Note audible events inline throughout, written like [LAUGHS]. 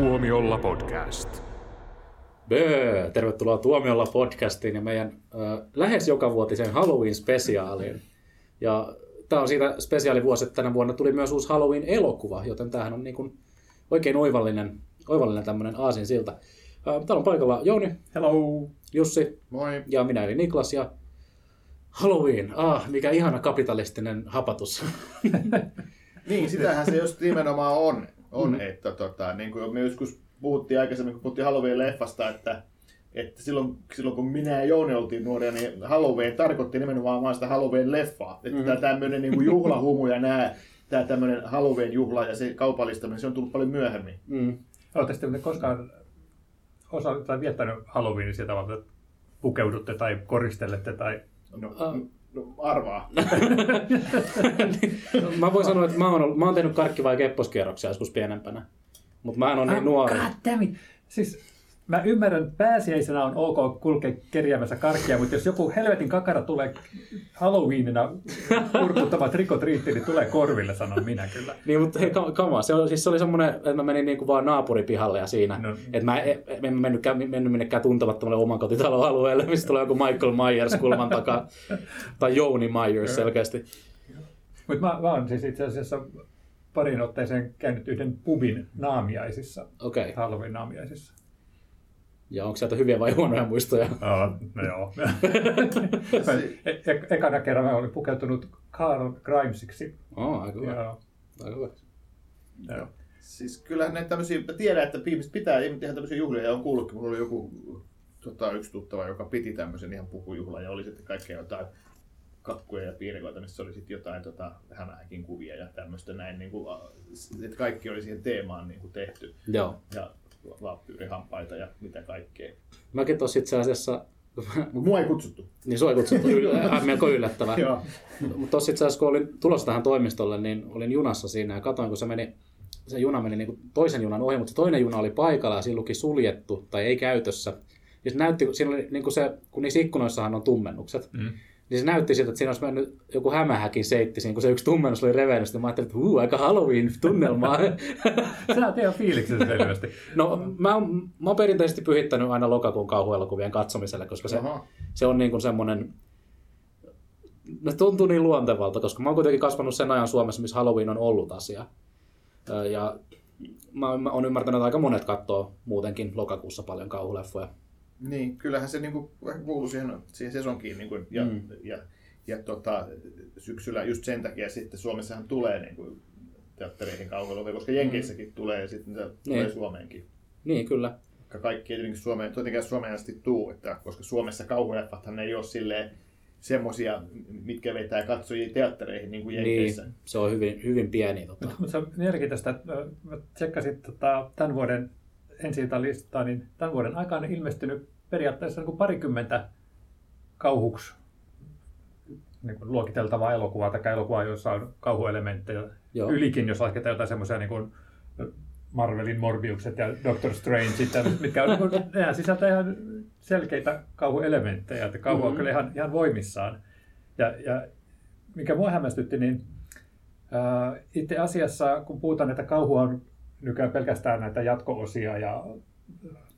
Tuomiolla podcast. Böö, tervetuloa Tuomiolla podcastiin ja meidän äh, lähes jokavuotiseen Halloween-spesiaaliin. Ja tämä on siitä spesiaalivuosi, että tänä vuonna tuli myös uusi Halloween-elokuva, joten tämähän on niin kuin oikein oivallinen, oivallinen tämmöinen aasin siltä. Äh, täällä on paikalla Jouni, Hello! Jussi Moi. ja minä eli Niklas ja Halloween, ah, mikä ihana kapitalistinen hapatus. [LAUGHS] Niin, sitähän se just nimenomaan on, on mm. että tota, niin kuin me joskus puhuttiin aikaisemmin, kun puhuttiin Halloween-leffasta, että, että silloin, silloin kun minä ja Jouni oltiin nuoria, niin Halloween tarkoitti nimenomaan vain sitä Halloween-leffaa. Että mm. tämä tämmöinen niin kuin juhlahumu ja nämä, tämä tämmöinen Halloween-juhla ja se kaupallistaminen, se on tullut paljon myöhemmin. Mm. Oletteko te koskaan osa, tai viettänyt Halloweenin sieltä tavalla, että pukeudutte tai koristelette tai... No, Ah. No arvaa. [LAUGHS] mä voin sanoa, että mä oon, ollut, mä oon tehnyt karkki- vai kepposkierroksia joskus pienempänä. Mutta mä en ole niin nuori. Damn it. Siis mä ymmärrän, pääsiäisenä on ok kulkea kerjäämässä karkkia, mutta jos joku helvetin kakara tulee Halloweenina urkuttamaan trikotriitti, niin tulee korville, sanon minä kyllä. Niin, mutta hei, kama, se oli, siis se oli semmoinen, että mä menin niinku vaan naapuripihalle ja siinä. No. Että mä en, en mennytkään, mennyt minnekään tuntemattomalle oman kotitalon alueelle, mistä tulee joku Michael Myers kulman takaa. tai Jouni Myers selkeästi. Mutta mä, mä oon siis itse asiassa parin otteeseen käynyt yhden pubin naamiaisissa, Okei. Okay. Halloween naamiaisissa. Ja onko sieltä hyviä vai huonoja muistoja? Oh, no joo. [LAUGHS] e- e- ekana kerran mä olin pukeutunut Carl Grimesiksi. Oh, aika hyvä. Joo. Aika hyvä. Joo. Siis kyllähän näitä tämmöisiä, mä tiedän, että ihmiset pitää tehdä tämmöisiä juhlia ja on kuullutkin, mulla oli joku tota, yksi tuttava, joka piti tämmöisen ihan pukujuhlan ja oli sitten kaikkea jotain kakkuja ja piirakoita, missä oli sitten jotain tota, hämähäkin kuvia ja tämmöistä näin, niin kuin, että kaikki oli siihen teemaan niin kuin tehty. Joo. Ja vampyyrihampaita ja mitä kaikkea. Mäkin tuossa itse asiassa, Mutta mua ei kutsuttu. niin sua ei kutsuttu [LAUGHS] yl- äh, melko yllättävää. Joo. Mutta tuossa itse asiassa, kun olin tulossa tähän toimistolle, niin olin junassa siinä ja katsoin, kun se meni, se juna meni niin toisen junan ohi, mutta se toinen juna oli paikalla ja siinä luki suljettu tai ei käytössä. Ja se näytti, siinä oli niin kuin se, kun niissä ikkunoissahan on tummennukset, Mm. Niin se näytti siltä, että siinä olisi mennyt joku hämähäkin seitti siinä, kun se yksi tummennus oli revennyt. Sitten mä ajattelin, että huu, aika Halloween-tunnelmaa. [LAUGHS] Sä oot ihan fiiliksessä selvästi. no, mä oon, mä oon perinteisesti pyhittänyt aina lokakuun kauhuelokuvien katsomiselle, koska se, Aha. se on niin kuin semmoinen, no tuntuu niin luontevalta, koska mä oon kuitenkin kasvanut sen ajan Suomessa, missä Halloween on ollut asia. Ja mä, mä oon ymmärtänyt, että aika monet katsoo muutenkin lokakuussa paljon kauhuleffoja. Niin, kyllähän se niinku kuuluu siihen, siihen sesonkiin niinku, ja, Mm. mm. ja, ja tota, syksyllä just sen takia sitten Suomessahan tulee niinku, teattereihin kauhuelokuvia, koska Jenkeissäkin tulee ja sitten niitä tulee Niin. Suomeenkin. Niin, kyllä. Vaikka kaikki ei tietenkin Suomeen, tietenkään Suomeen asti tuu, että, koska Suomessa kauhuleffathan ei ole silleen semmosia, mitkä vetää katsojia teattereihin niin kuin Jenkeissä. Niin, se on hyvin, hyvin pieni. Tota. Mutta [LAUGHS] se on mielenkiintoista, että ö, mä tsekkasin tota, tämän vuoden ensi listaa, niin tämän vuoden aikana on ilmestynyt periaatteessa niin kuin parikymmentä kauhuksi niin kuin luokiteltavaa elokuvaa tai elokuvaa, jossa on kauhuelementtejä. Joo. Ylikin, jos lasketaan jotain semmoisia niin kuin Marvelin Morbiukset ja Doctor Strange, ja [LAUGHS] mitkä on, niin kuin, nehän sisältää ihan selkeitä kauhuelementtejä, että kauhu on Mhm. kyllä ihan, ihan voimissaan. Ja, ja mikä mua hämmästytti, niin ää, itse asiassa, kun puhutaan, että kauhua on nykyään pelkästään näitä jatko-osia ja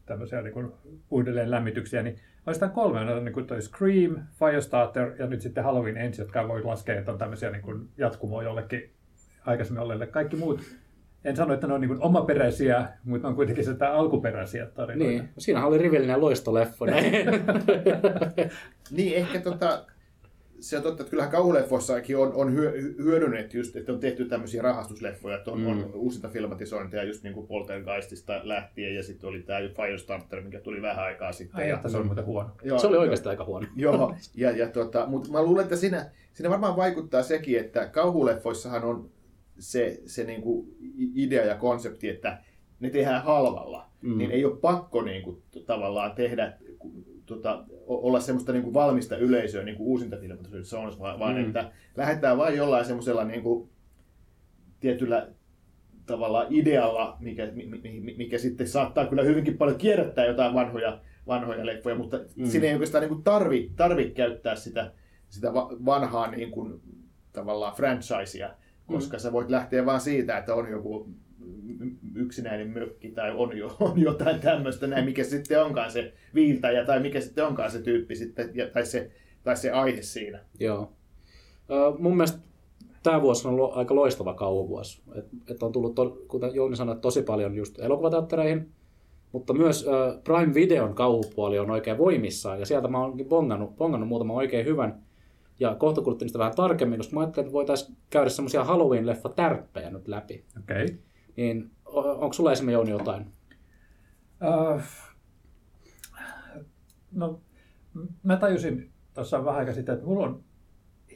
tämmöisiä niin kuin uudelleen lämmityksiä, niin oikeastaan kolme on niin kuin toi Scream, Firestarter ja nyt sitten Halloween Ends, jotka voi laskea, että on tämmöisiä niin kuin jatkumoa jollekin aikaisemmin olleille. Kaikki muut, en sano, että ne on niin kuin omaperäisiä, mutta ne on kuitenkin sitä alkuperäisiä tarinoita. Niin, siinähän oli rivillinen loistoleffo. [LAUGHS] [LAUGHS] Niin, ehkä tota, se on totta, että kyllähän kauhuleffoissakin on, on hyö, hyödynnetty just, että on tehty tämmöisiä rahastusleffoja, että on, Mm. on uusinta filmatisointeja just niin kuin Poltergeistista lähtien ja sitten oli tämä Firestarter, mikä tuli vähän aikaa sitten. Ai ja, että se on muuten huono. joo, se oli joo. oikeastaan aika huono. [LAUGHS] Joo, ja, ja tota, mutta mä luulen, että siinä, siinä varmaan vaikuttaa sekin, että kauhuleffoissahan on se, se niinku idea ja konsepti, että ne tehdään halvalla, Mm. niin ei ole pakko niinku, t- tavallaan tehdä, tota, olla semmoista niinku valmista yleisöä niin kuin uusinta filmatisoinnissa on, vaan, vaan Mm. että lähdetään vain jollain semmoisella niinku, tietyllä tavallaan idealla, mikä, mi- mi- mikä sitten saattaa kyllä hyvinkin paljon kierrättää jotain vanhoja, vanhoja leffoja, mutta Mm. siinä ei oikeastaan niin tarvi, tarvi käyttää sitä, sitä va- vanhaa niin kuin, tavallaan franchisea, koska mm. sä voit lähteä vaan siitä, että on joku yksinäinen mökki tai on, jo, [LAUGHS] on jotain tämmöistä näin, mikä sitten onkaan se viiltäjä tai mikä sitten onkaan se tyyppi sitten, ja, tai, se, tai se aihe siinä. Joo. Ö, mun mielestä tämä vuosi on ollut aika loistava kauhuvuosi. Et, et on tullut, to, kuten Jouni sanoi, tosi paljon just elokuvateattereihin, mutta myös ö, Prime Videon kauhupuoli on oikein voimissaan, ja sieltä mä oonkin bongannut, bongannut muutama oikein hyvän, ja kohta kuuluttiin niistä vähän tarkemmin, koska mä ajattelin, että voitaisiin käydä semmoisia Halloween-leffa-tärppejä nyt läpi. Okei. Okay. Niin onko sulla esimerkiksi Jouni jotain? Uh, no, mä tajusin tuossa vähän aikaa sitten, että mulla on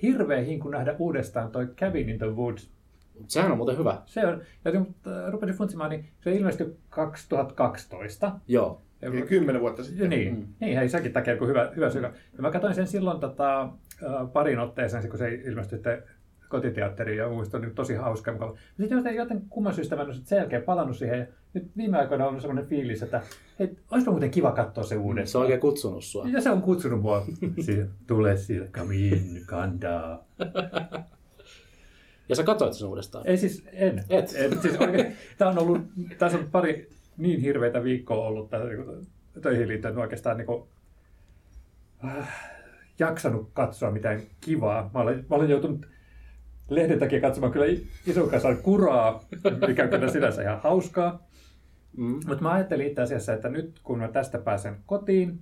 hirveä hinku nähdä uudestaan toi Cabin in the Woods. Sehän on muuten hyvä. Se on, ja kun äh, rupesin funtsimaan, niin se ilmestyi 2012. Joo. Eli kymmenen vuotta sitten. niin, mm. niin hei, sekin takia kuin hyvä, hyvä syy. Ja mä katsoin sen silloin tota, äh, parin otteeseen, kun se ilmestyi kotiteatteriin ja muistan niin tosi hauska. Mutta sitten joten, joten kumman syystä mä en sen jälkeen palannut siihen. Ja nyt viime aikoina on sellainen fiilis, että hei, olisipa muuten kiva katsoa se uudestaan. Se on oikein kutsunut sua. Ja se on kutsunut mua [LAUGHS] siihen, tule siitä, come in, kandaa. [LAUGHS] Ja sä katsoit sen uudestaan. Ei siis, en. Et. en siis oikein, tää on ollut, tässä on pari niin hirveitä viikkoa ollut tässä, niin töihin liittyen että oikeastaan niin kuin, äh, jaksanut katsoa mitään kivaa. Mä olen, mä olen joutunut lehden takia katsomaan kyllä ison kasan kuraa, mikä on kyllä sinänsä ihan hauskaa. Mm. Mutta mä ajattelin itse asiassa, että nyt kun mä tästä pääsen kotiin,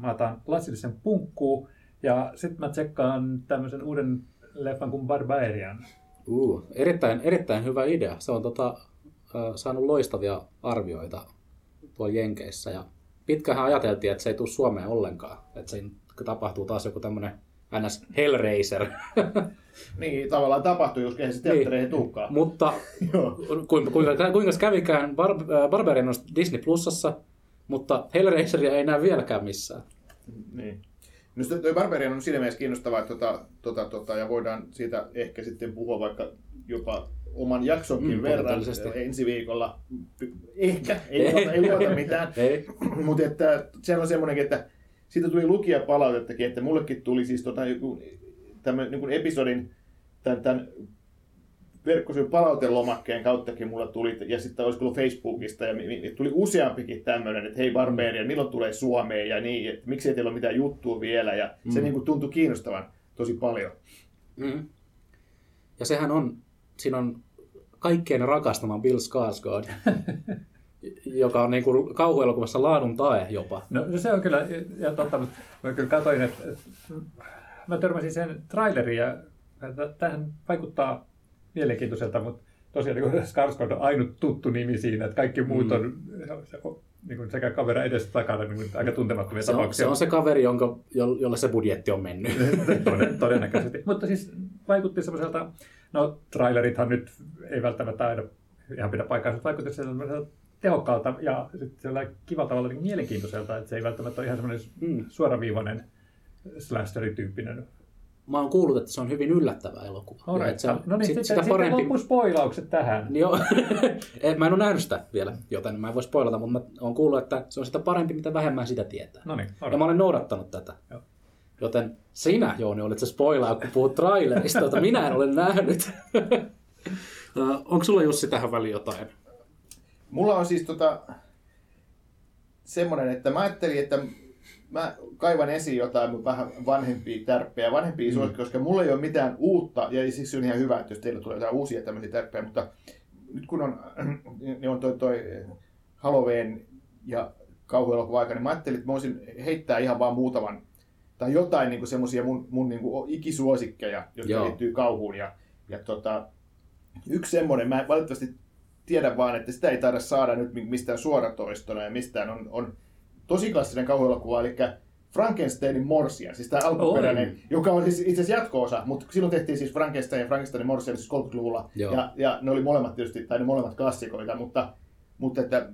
mä otan lasillisen punkkuun ja sitten mä tsekkaan tämmöisen uuden leffan kuin Barbarian. Uh, erittäin, erittäin hyvä idea. Se on tota, saanut loistavia arvioita tuolla Jenkeissä. Ja pitkähän ajateltiin, että se ei tule Suomeen ollenkaan. Että siinä tapahtuu taas joku tämmöinen NS Hellraiser. [LAUGHS] Niin, tavallaan tapahtui, jos eihän se teattereihin tuukaan. Mutta [LAUGHS] kuinka, kuinka, kuinka se kävikään, Bar- äh, Barbarian on Disney Plusassa, mutta Hellraiseria ei näe vieläkään missään. Niin. No sitten toi Barbarian on siinä mielessä kiinnostavaa, että tota, tota, tota, ja voidaan siitä ehkä sitten puhua vaikka jopa oman jaksonkin Mm, verran ensi viikolla. Ehkä, ei, [LAUGHS] luota, ei luota mitään. Ei. Mutta että se on semmoinenkin, että siitä tuli lukijapalautettakin, että mullekin tuli siis tota, joku, tämän niin episodin tämän, tämän verkkosivujen palautelomakkeen kauttakin mulla tuli, ja sitten olisi tullut Facebookista, ja tuli useampikin tämmöinen, että hei Barbarian, milloin tulee Suomeen, ja niin, että miksei teillä ole mitään juttua vielä, ja se Mm. niin kuin tuntui kiinnostavan tosi paljon. Mm. Ja sehän on, siinä on kaikkein rakastaman Bill Skarsgård, [LAUGHS] joka on niin kuin kauhuelokuvassa laadun tae jopa. No se on kyllä, ja totta, mutta mä kyllä katsoin, että että mä törmäsin sen traileriin ja tähän vaikuttaa mielenkiintoiselta, mutta tosiaan [LAUGHS] niin Skarsgård on ainut tuttu nimi siinä, että kaikki muut on, se on niin kuin sekä kamera edestä takana niin kuin aika tuntemattomia Se on, tapauksia. se on se kaveri, jonka, jo- jolle se budjetti on mennyt. [LAUGHS] Toden- todennäköisesti. Mutta siis vaikutti semmoiselta, no trailerithan nyt ei välttämättä aina ihan pidä paikkaansa, mutta vaikutti semmoiselta tehokkaalta ja sitten sellainen kivalla tavalla niin mielenkiintoiselta, että se ei välttämättä ole ihan semmoinen Mm. suoraviivainen slasherityyppinen. Mä oon kuullut, että se on hyvin yllättävä elokuva. Ja Alright. että se on, no niin, sit, sitten, sitä sitten parempi... loppuspoilaukset tähän. Niin Joo. [LAUGHS] Eh, mä en ole nähnyt sitä vielä, joten mä en voi spoilata, mutta mä oon kuullut, että se on sitä parempi, mitä vähemmän sitä tietää. No niin, Ja mä olen noudattanut tätä. Joo. Joten sinä, Jouni, olet se spoilaa, kun puhut trailerista, jota minä en ole nähnyt. [LAUGHS] Onko sulla Jussi tähän väliin jotain? Mulla on siis tota, semmoinen, että mä ajattelin, että mä kaivan esiin jotain mun vähän vanhempia tärppejä, vanhempia mm. suosikkeja, koska mulla ei ole mitään uutta, ja siksi on ihan hyvä, että jos teillä tulee jotain uusia tämmöisiä tärppejä, mutta nyt kun on, [CLEARS THROAT] niin on toi, toi Halloween ja kauhuelokuva aika, niin mä ajattelin, että mä voisin heittää ihan vaan muutaman, tai jotain niin semmoisia mun, mun niin ikisuosikkeja, jotka Joo. liittyy kauhuun. Ja, ja tota, yksi semmoinen, mä en valitettavasti tiedä vaan, että sitä ei taida saada nyt mistään suoratoistona ja mistään on, on tosi klassinen kauhuelokuva, eli Frankensteinin Morsia, siis tämä alkuperäinen, Oi. joka on siis itse asiassa jatko-osa, mutta silloin tehtiin siis Frankenstein ja Frankensteinin Morsia siis 30-luvulla, Joo. ja, ja ne oli molemmat tietysti, tai ne molemmat klassikoita, mutta, mutta että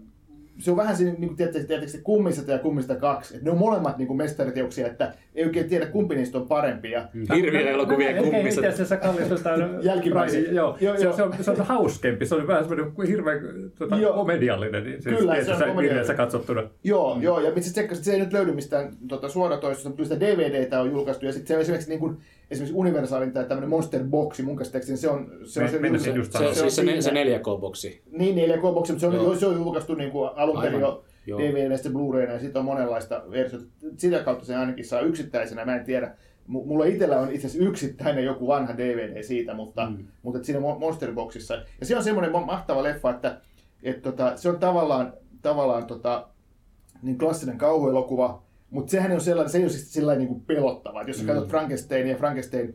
se on vähän siinä, niin kuin tiedätte, tiedätte, kummista ja kummista kaksi, että ne on molemmat niin kuin mestariteoksia, että ei oikein tiedä kumpi niistä on parempi. Ja, Hirviä elokuvia kummiset. Itse asiassa kallistutaan [LAUGHS] Jälkimmäisiin. Joo, Joo, se, joo. se, on, se on hauskempi, se on vähän semmoinen kuin hirveän tota, Joo. komediallinen. Niin siis Kyllä, se on komediallinen. katsottuna. Joo, joo, ja sitten tsekkasin, että se ei nyt löydy mistään tota, suoratoistosta, mutta kyllä sitä DVDtä on julkaistu, ja sitten se on esimerkiksi niin kuin, esimerkiksi Universalin tai tämmöinen Monster Boxi, mun käsittääkseni se on se, on se, meinasin se, just Se, se, se, siinä. se 4K-boksi. Niin, 4K-boksi, mutta se on, Joo. se on julkaistu niin kuin alun perin jo Joo. DVD ja Blu-rayna, ja sitten on monenlaista versiota. Sitä kautta se ainakin saa yksittäisenä, mä en tiedä. M- Mulla itsellä on itse asiassa yksittäinen joku vanha DVD siitä, mutta, mm. mutta siinä Mo- Monster Boxissa. Ja se on semmoinen ma- mahtava leffa, että et tota, se on tavallaan, tavallaan tota, niin klassinen kauhuelokuva, mutta sehän on sellainen, se ei ole siis sellainen niin kuin pelottava. Et jos sä katsot Frankenstein ja Frankenstein,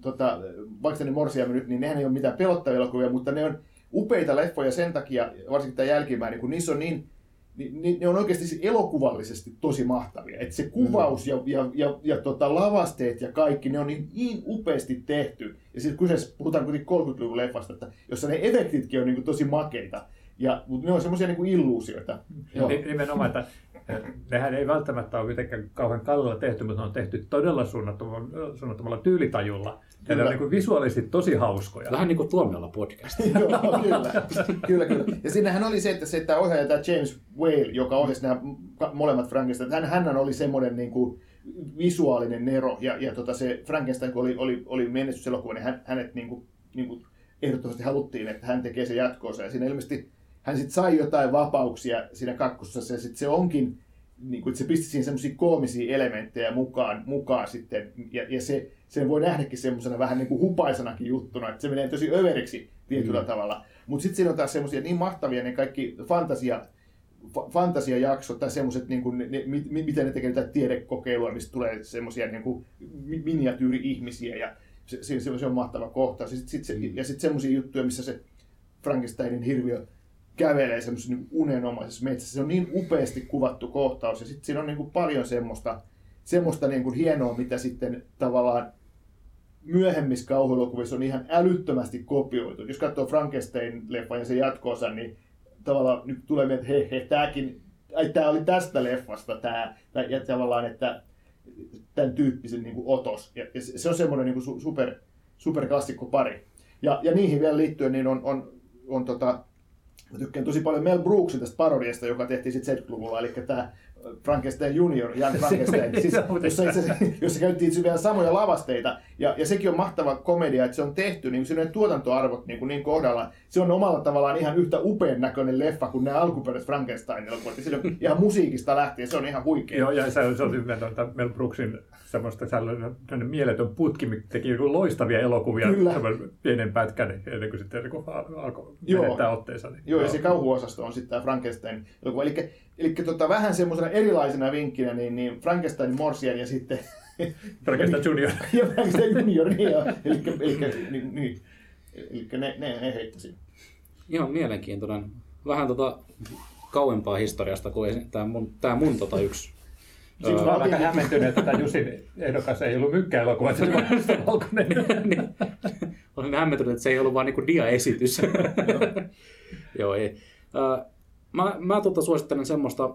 tota, vaikka ne morsiamme nyt, niin nehän ei ole mitään pelottavia elokuvia, mutta ne on upeita leffoja sen takia, varsinkin tämä jälkimmäinen, kun niissä on niin, niin, niin ne on oikeasti siis elokuvallisesti tosi mahtavia. Että se kuvaus ja, ja, ja, ja tota, lavasteet ja kaikki, ne on niin, niin upeasti tehty. Ja siis kyseessä puhutaan kuitenkin 30-luvun leffasta, että, jossa ne efektitkin on niin kuin tosi makeita. Ja, mutta ne on semmoisia niin illuusioita. Joo. Ni- Nimenomaan, että nehän ei välttämättä ole mitenkään kauhean kalliilla tehty, mutta ne on tehty todella suunnattomalla, suunnattomalla tyylitajulla. Ja ne on niin kuin visuaalisesti tosi hauskoja. Vähän niin kuin Tuomiolla podcast. [LAUGHS] Joo, kyllä, kyllä, kyllä. Ja siinähän oli se, että se että ohjaaja tämä James Whale, joka ohjasi nämä molemmat Frankenstein, hän, hän oli semmoinen niin kuin visuaalinen nero, ja, ja tota se Frankenstein, kun oli, oli, oli menestyselokuva, niin hän, hänet niin kuin, niin kuin ehdottomasti haluttiin, että hän tekee se jatkoosa, ja siinä ilmeisesti hän sitten sai jotain vapauksia siinä kakkosessa, ja sitten se onkin, niin kuin, että se pisti siihen semmoisia koomisia elementtejä mukaan, mukaan sitten, ja, ja se, sen voi nähdäkin semmoisena vähän niin kuin hupaisenakin juttuna, että se menee tosi överiksi tietyllä mm. tavalla. Mutta sitten siinä on taas semmoisia niin mahtavia ne kaikki fantasia, fa- fantasiajaksot tai semmoiset, niin kuin, ne, ne, mi- mi- miten ne tekee jotain tiedekokeilua, mistä tulee semmoisia niin kuin miniatyyri-ihmisiä ja se, se, se, on mahtava kohta. Sit, sit se, ja sitten semmoisia juttuja, missä se Frankensteinin hirviö kävelee semmoisessa niin unenomaisessa metsässä. Se on niin upeasti kuvattu kohtaus ja sitten siinä on niin kuin paljon semmoista, semmoista niin kuin hienoa, mitä sitten tavallaan myöhemmissä kauhuelokuvissa on ihan älyttömästi kopioitu. Jos katsoo Frankenstein-leffan ja sen jatkoosa, niin tavallaan nyt tulee mieleen, että hei, hei, tämäkin, ai, tämä oli tästä leffasta tämä, ja tavallaan, että tämän tyyppisen niin kuin otos. Ja, ja se on semmoinen niin kuin su- super, superklassikko pari. Ja, ja niihin vielä liittyen niin on, on, on tota, mä tykkään tosi paljon Mel Brooksin tästä parodiasta, joka tehtiin sitten 70-luvulla, eli tämä Frankenstein Junior, Jan [LAUGHS] Frankenstein, siis, jossa, itse, jossa käytettiin itse vielä samoja lavasteita. Ja, ja sekin on mahtava komedia, että se on tehty niin kuin tuotantoarvot niin, kuin niin kohdallaan. Se on omalla tavallaan ihan yhtä upean näköinen leffa kuin nämä alkuperäiset Frankenstein-elokuvat. Ja on ihan musiikista lähtien, se on ihan huikea. Joo, ja se, se on hyvä, että Mel Brooksin semmoista sellainen, mieletön putki, mikä teki joku loistavia elokuvia, Kyllä. pienen pätkän, ennen kuin sitten niin alkoi Joo. menettää otteensa. Niin, Joo, ja se kauhuosasto on sitten tämä Frankenstein elokuva. Eli, eli tota, vähän semmoisena erilaisena vinkkinä, niin, niin Frankenstein Morsian ja sitten... [LAUGHS] Frankenstein Junior. [LAUGHS] ja Junior, niin joo. Eli, eli, niin, niin. eli ne, ne, ne heittäisin. Ihan mielenkiintoinen. Vähän tota kauempaa historiasta kuin tämä mun, tää mun tota yksi. Siksi mä olen aika hämmentynyt, että tämä Jusin ehdokas ei ollut mykkäelokuva, että se oli valkoinen. [LAUGHS] niin. Olen hämmentynyt, että se ei ollut vaan niinku dia-esitys. Joo, ei. Mä, mä tota suosittelen semmoista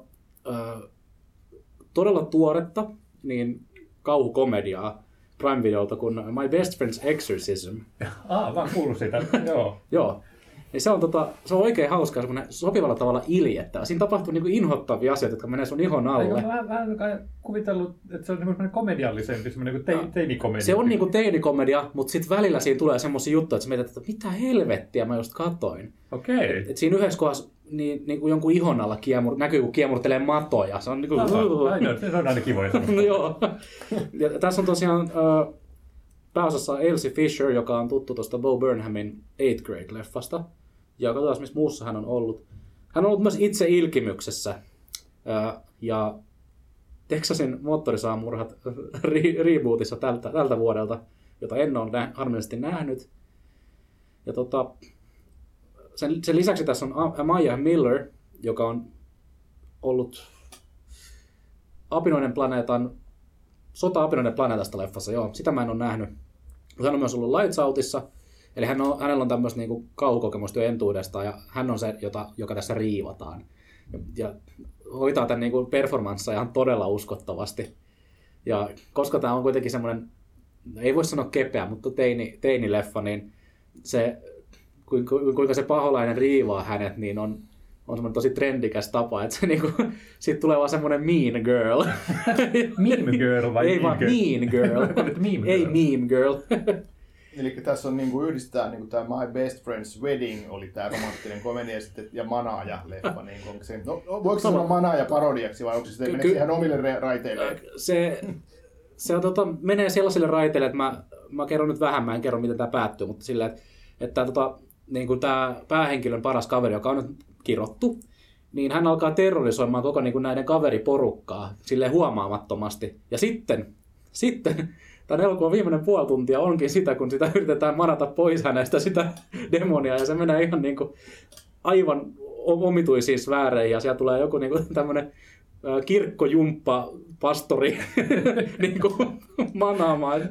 todella tuoretta niin kauhukomediaa Prime-videolta kuin My Best Friend's Exorcism. [LAUGHS] Ah, mä oon kuullut sitä, [LAUGHS] joo. Joo. Ja se on, tota, se on oikein hauskaa, semmoinen sopivalla tavalla iljettävä. Siinä tapahtuu niinku inhottavia asioita, jotka menee sun ihon Eikö alle. mä vähän, vähän kai kuvitellut, että se on semmoinen komediallisempi, semmoinen kuin te, teinikomedia. Se on niinku teinikomedia, mutta sitten välillä siinä tulee semmoisia juttuja, että sä mietit, että mitä helvettiä mä just katoin. Okei. Et siinä yhdessä kohdassa niin, niin kuin jonkun ihon alla kiemur, näkyy, kun kiemurtelee matoja. Se on niin kuin, aina, se on aina kivoja no joo. Ja tässä on tosiaan äh, pääosassa Elsie Fisher, joka on tuttu tuosta Bo Burnhamin 8th Grade-leffasta. Ja katsotaan, missä muussa hän on ollut. Hän on ollut myös itse Ilkimyksessä. Äh, ja Texasin moottorisaamurhat [LAUGHS] re- rebootissa tältä, tältä vuodelta, jota en ole nä- harmillisesti nähnyt. Ja tota, sen, sen lisäksi tässä on A- Maya Miller, joka on ollut Apinoiden planeetan, Sota Apinoiden planeetasta leffassa, joo, sitä mä en ole nähnyt. Hän on myös ollut Lights Outissa, eli hän on, hänellä on tämmöistä niinku kauhukokemusta jo entuudestaan, ja hän on se, jota, joka tässä riivataan. Ja, ja hoitaa tämän niinku performanssia ihan todella uskottavasti. Ja koska tämä on kuitenkin semmoinen, ei voi sanoa kepeä, mutta teini, teinileffa, niin se, kuinka, kuinka se paholainen riivaa hänet, niin on, on semmoinen tosi trendikäs tapa, että se niinku, siitä tulee vaan semmoinen mean girl. [LAUGHS] Meme girl vai Ei vaan girl? mean girl. [LAUGHS] Meme Ei girl. meme girl. Eli tässä on niinku yhdistää niinku tämä My Best Friend's Wedding oli tämä romanttinen komedia ja sitten ja Manaaja leffa. Niinku, onko se, no, no, voiko se sanoa Manaaja parodiaksi vai onko se sitten Ky- ihan omille re- raiteille? se, se on, tota, menee sellaisille raiteille, että mä, mä kerron nyt vähän, mä en kerro miten tämä päättyy, mutta silleen, että, että tota, niin kuin tämä päähenkilön paras kaveri, joka on nyt kirottu, niin hän alkaa terrorisoimaan koko niin kuin näiden kaveriporukkaa sille huomaamattomasti. Ja sitten, sitten tämän elokuvan viimeinen puoli tuntia onkin sitä, kun sitä yritetään manata pois hänestä sitä demonia, ja se menee ihan niin kuin aivan omituisiin sfääreihin, ja sieltä tulee joku niin kuin tämmöinen kirkkojumppa pastori [LAUGHS] niin kuin manaamaan.